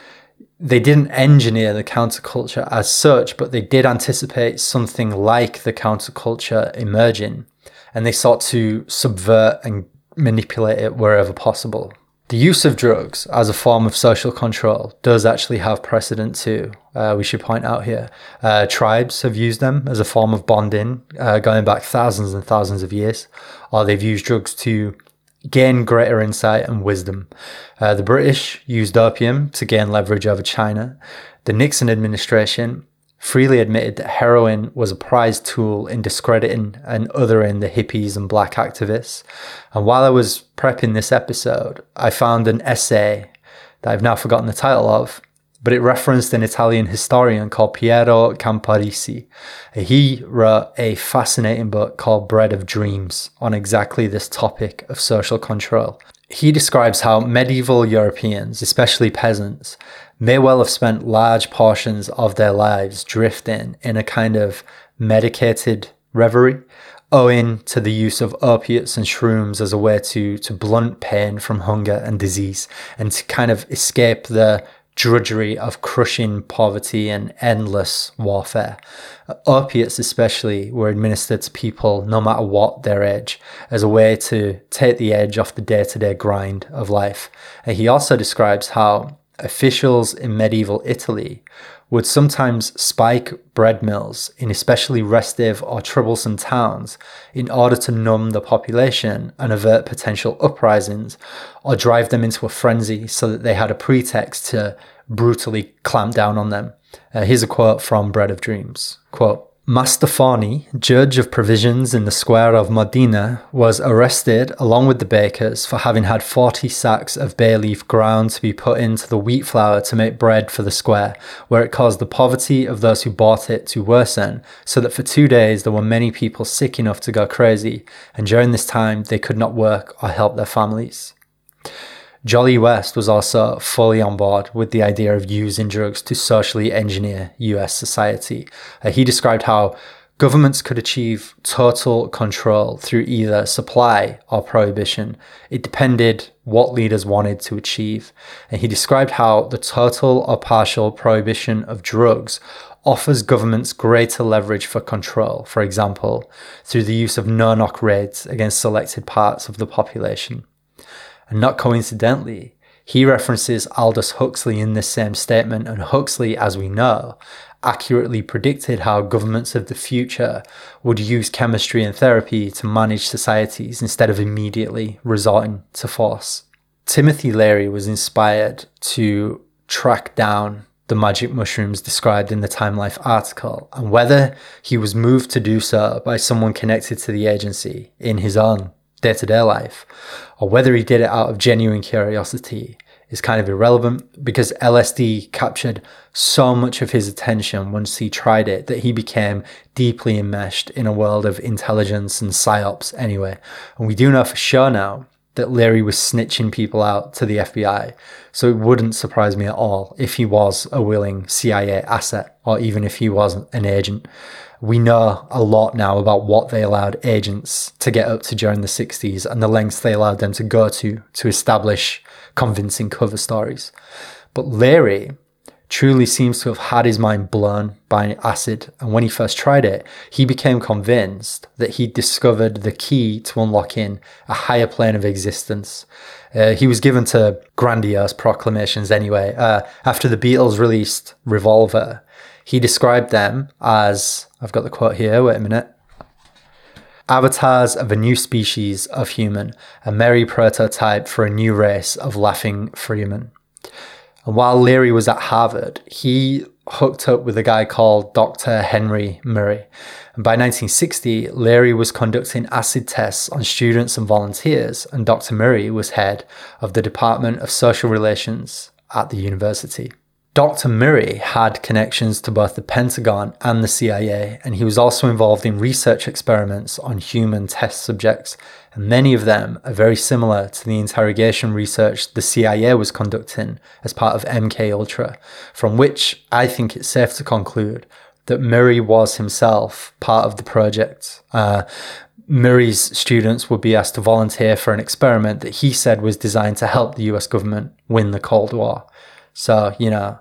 they didn't engineer the counterculture as such, but they did anticipate something like the counterculture emerging, and they sought to subvert and manipulate it wherever possible. The use of drugs as a form of social control does actually have precedent too. Uh, we should point out here. Uh, tribes have used them as a form of bonding uh, going back thousands and thousands of years, or they've used drugs to gain greater insight and wisdom. Uh, the British used opium to gain leverage over China. The Nixon administration freely admitted that heroin was a prized tool in discrediting and othering the hippies and black activists. And while I was prepping this episode, I found an essay that I've now forgotten the title of, but it referenced an Italian historian called Piero Camporesi. He wrote a fascinating book called Bread of Dreams on exactly this topic of social control. He describes how medieval Europeans, especially peasants, may well have spent large portions of their lives drifting in a kind of medicated reverie, owing to the use of opiates and shrooms as a way to, to blunt pain from hunger and disease and to kind of escape the drudgery of crushing poverty and endless warfare. Opiates, especially, were administered to people no matter what their age as a way to take the edge off the day to day grind of life. And he also describes how officials in medieval Italy would sometimes spike bread mills in especially restive or troublesome towns in order to numb the population and avert potential uprisings or drive them into a frenzy so that they had a pretext to brutally clamp down on them. Uh, here's a quote from Bread of Dreams. Quote, Mastafoni, judge of provisions in the square of Modena, was arrested along with the bakers for having had 40 sacks of bay leaf ground to be put into the wheat flour to make bread for the square, where it caused the poverty of those who bought it to worsen, so that for two days there were many people sick enough to go crazy, and during this time they could not work or help their families. Jolly West was also fully on board with the idea of using drugs to socially engineer US society. Uh, he described how governments could achieve total control through either supply or prohibition. It depended what leaders wanted to achieve. And he described how the total or partial prohibition of drugs offers governments greater leverage for control, for example, through the use of no knock raids against selected parts of the population. And not coincidentally, he references Aldous Huxley in this same statement, and Huxley, as we know, accurately predicted how governments of the future would use chemistry and therapy to manage societies instead of immediately resorting to force. Timothy Leary was inspired to track down the magic mushrooms described in the Time Life article, and whether he was moved to do so by someone connected to the agency in his own day to day life, or whether he did it out of genuine curiosity is kind of irrelevant because LSD captured so much of his attention once he tried it that he became deeply enmeshed in a world of intelligence and psyops anyway. And we do know for sure now that Leary was snitching people out to the FBI. So it wouldn't surprise me at all if he was a willing CIA asset or even if he was an agent we know a lot now about what they allowed agents to get up to during the 60s and the lengths they allowed them to go to to establish convincing cover stories. But Leary truly seems to have had his mind blown by acid, and when he first tried it, he became convinced that he'd discovered the key to unlocking a higher plane of existence. Uh, he was given to grandiose proclamations anyway. Uh, after the Beatles released Revolver, he described them as I've got the quote here, wait a minute. Avatars of a new species of human, a merry prototype for a new race of laughing freemen. And while Leary was at Harvard, he hooked up with a guy called Dr. Henry Murray. And by 1960, Leary was conducting acid tests on students and volunteers, and Dr. Murray was head of the Department of Social Relations at the university. Dr. Murray had connections to both the Pentagon and the CIA, and he was also involved in research experiments on human test subjects, and many of them are very similar to the interrogation research the CIA was conducting as part of MK Ultra, from which I think it's safe to conclude that Murray was himself part of the project. Uh, Murray's students would be asked to volunteer for an experiment that he said was designed to help the US government win the Cold War. So, you know,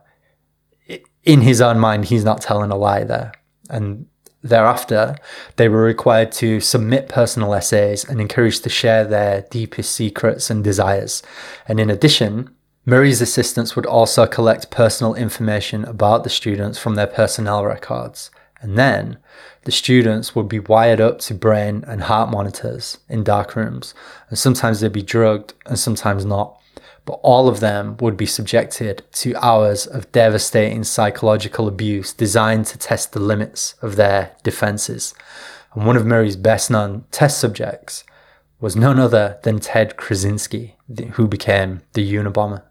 in his own mind, he's not telling a lie there. And Thereafter, they were required to submit personal essays and encouraged to share their deepest secrets and desires. And in addition, Murray's assistants would also collect personal information about the students from their personnel records. And then the students would be wired up to brain and heart monitors in dark rooms. And sometimes they'd be drugged and sometimes not. But all of them would be subjected to hours of devastating psychological abuse designed to test the limits of their defenses. And one of Murray's best known test subjects was none other than Ted Kaczynski, who became the Unabomber.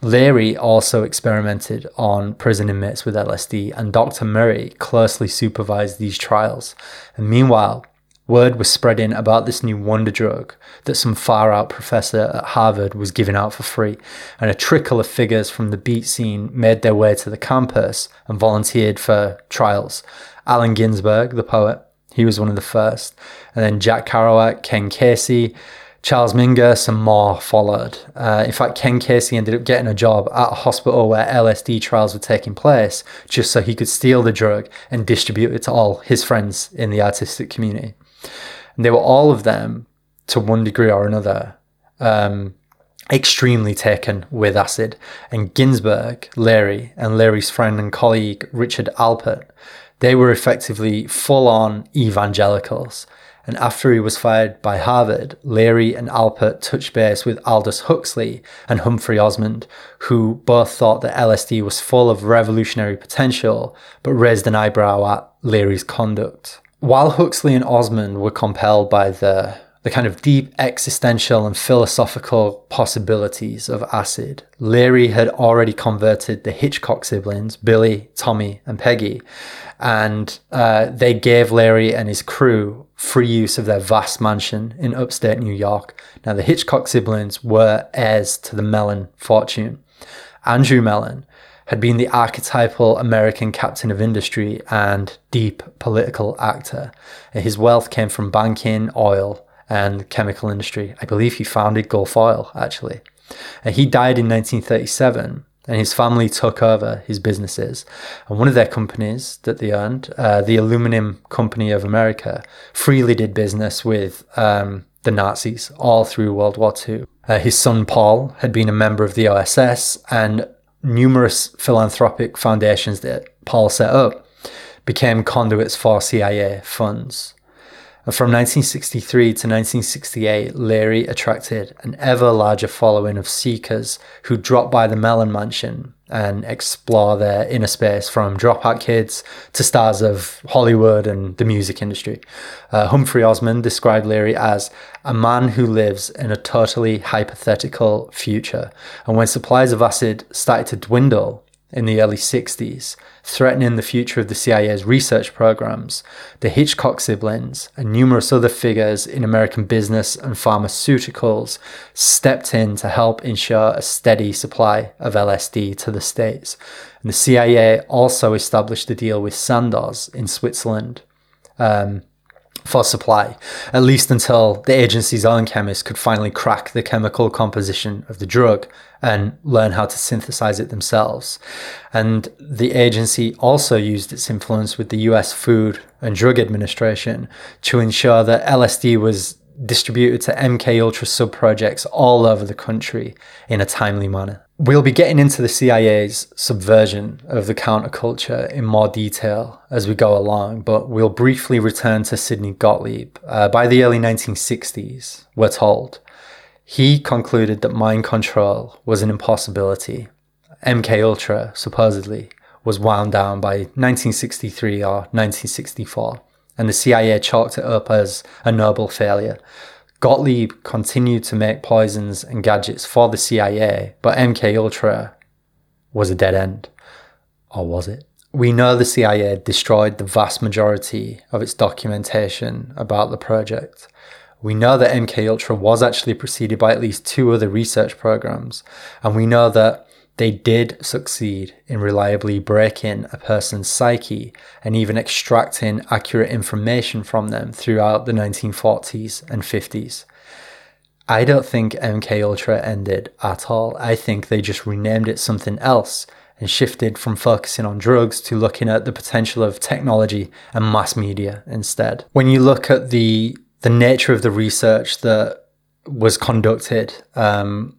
Leary also experimented on prison inmates with LSD, and Dr. Murray closely supervised these trials. And meanwhile, word was spreading about this new wonder drug that some far out professor at Harvard was giving out for free, and a trickle of figures from the beat scene made their way to the campus and volunteered for trials. Allen Ginsberg, the poet, he was one of the first, and then Jack Kerouac, Ken Kesey, Charles Mingus and more followed. Uh, in fact, Ken Kesey ended up getting a job at a hospital where LSD trials were taking place just so he could steal the drug and distribute it to all his friends in the artistic community. And they were all of them, to one degree or another, um, extremely taken with acid. And Ginsberg, Leary, and Leary's friend and colleague Richard Alpert, they were effectively full on evangelicals and after he was fired by Harvard, Leary and Alpert touched base with Aldous Huxley and Humphrey Osmond, who both thought that LSD was full of revolutionary potential, but raised an eyebrow at Leary's conduct. While Huxley and Osmond were compelled by the the kind of deep existential and philosophical possibilities of acid. Leary had already converted the Hitchcock siblings, Billy, Tommy, and Peggy, and uh, they gave Leary and his crew free use of their vast mansion in upstate New York. Now, the Hitchcock siblings were heirs to the Mellon fortune. Andrew Mellon had been the archetypal American captain of industry and deep political actor. His wealth came from banking, oil, and chemical industry. I believe he founded Gulf Oil, actually. And he died in 1937 and his family took over his businesses. And one of their companies that they owned, uh, the Aluminum Company of America, freely did business with um, the Nazis all through World War II. Uh, his son Paul had been a member of the OSS, and numerous philanthropic foundations that Paul set up became conduits for CIA funds. From 1963 to 1968, Leary attracted an ever larger following of seekers who dropped by the Mellon Mansion and explore their inner space from dropout kids to stars of Hollywood and the music industry. Uh, Humphrey Osmond described Leary as a man who lives in a totally hypothetical future. And when supplies of acid started to dwindle, in the early 60s, threatening the future of the CIA's research programs, the Hitchcock siblings and numerous other figures in American business and pharmaceuticals stepped in to help ensure a steady supply of LSD to the States. And the CIA also established a deal with Sandoz in Switzerland. Um, for supply, at least until the agency's own chemists could finally crack the chemical composition of the drug and learn how to synthesize it themselves. And the agency also used its influence with the US Food and Drug Administration to ensure that LSD was distributed to MK Ultra sub projects all over the country in a timely manner. We'll be getting into the CIA's subversion of the counterculture in more detail as we go along, but we'll briefly return to Sidney Gottlieb. Uh, by the early 1960s, we're told, he concluded that mind control was an impossibility. MK Ultra, supposedly, was wound down by 1963 or 1964, and the CIA chalked it up as a noble failure Gottlieb continued to make poisons and gadgets for the CIA, but MK Ultra was a dead end. Or was it? We know the CIA destroyed the vast majority of its documentation about the project. We know that MK Ultra was actually preceded by at least two other research programs, and we know that they did succeed in reliably breaking a person's psyche and even extracting accurate information from them throughout the 1940s and 50s. I don't think MK Ultra ended at all. I think they just renamed it something else and shifted from focusing on drugs to looking at the potential of technology and mass media instead. When you look at the the nature of the research that was conducted um,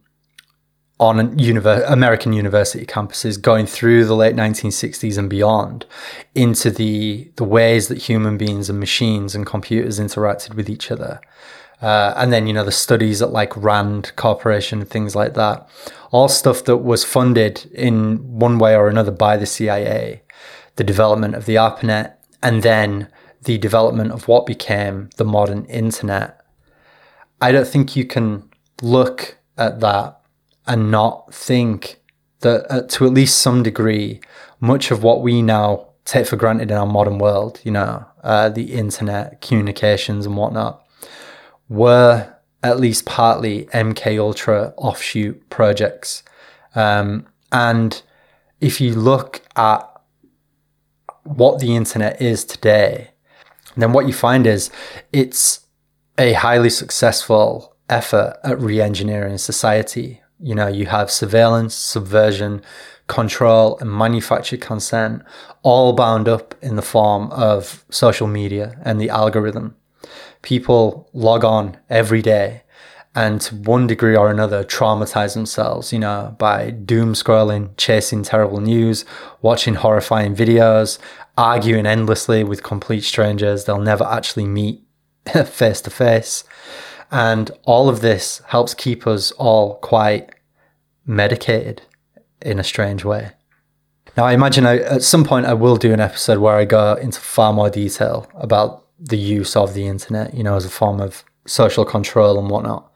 on univer- American university campuses going through the late 1960s and beyond into the the ways that human beings and machines and computers interacted with each other. Uh, and then, you know, the studies at like Rand Corporation, and things like that, all stuff that was funded in one way or another by the CIA, the development of the ARPANET, and then the development of what became the modern internet, I don't think you can look at that and not think that uh, to at least some degree, much of what we now take for granted in our modern world, you know, uh, the internet, communications and whatnot, were at least partly MK Ultra offshoot projects. Um, and if you look at what the internet is today, then what you find is it's a highly successful effort at re-engineering society. You know, you have surveillance, subversion, control, and manufactured consent all bound up in the form of social media and the algorithm. People log on every day and to one degree or another traumatize themselves, you know, by doom scrolling, chasing terrible news, watching horrifying videos, arguing endlessly with complete strangers they'll never actually meet face to face. And all of this helps keep us all quite medicated in a strange way. Now, I imagine I, at some point I will do an episode where I go into far more detail about the use of the internet, you know, as a form of social control and whatnot.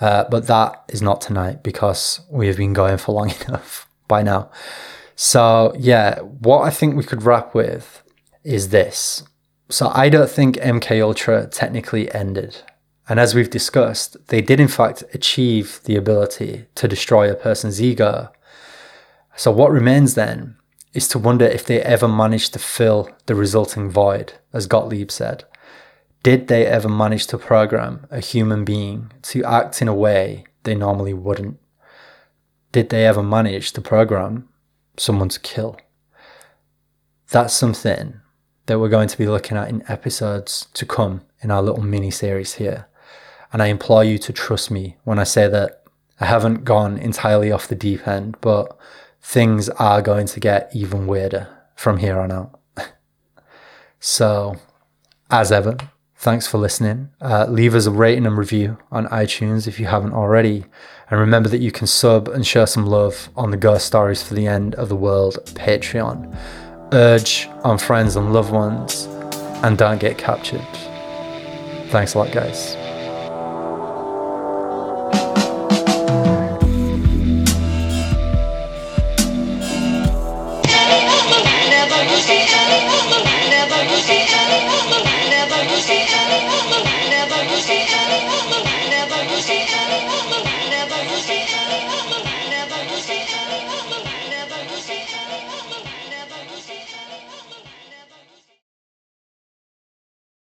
Uh, but that is not tonight because we have been going for long enough by now. So, yeah, what I think we could wrap with is this. So, I don't think MK Ultra technically ended. And as we've discussed, they did in fact achieve the ability to destroy a person's ego. So, what remains then is to wonder if they ever managed to fill the resulting void, as Gottlieb said. Did they ever manage to program a human being to act in a way they normally wouldn't? Did they ever manage to program someone to kill? That's something that we're going to be looking at in episodes to come in our little mini series here. And I implore you to trust me when I say that I haven't gone entirely off the deep end, but things are going to get even weirder from here on out. so, as ever, thanks for listening. Uh, leave us a rating and review on iTunes if you haven't already. And remember that you can sub and share some love on the Ghost Stories for the End of the World Patreon. Urge on friends and loved ones, and don't get captured. Thanks a lot, guys.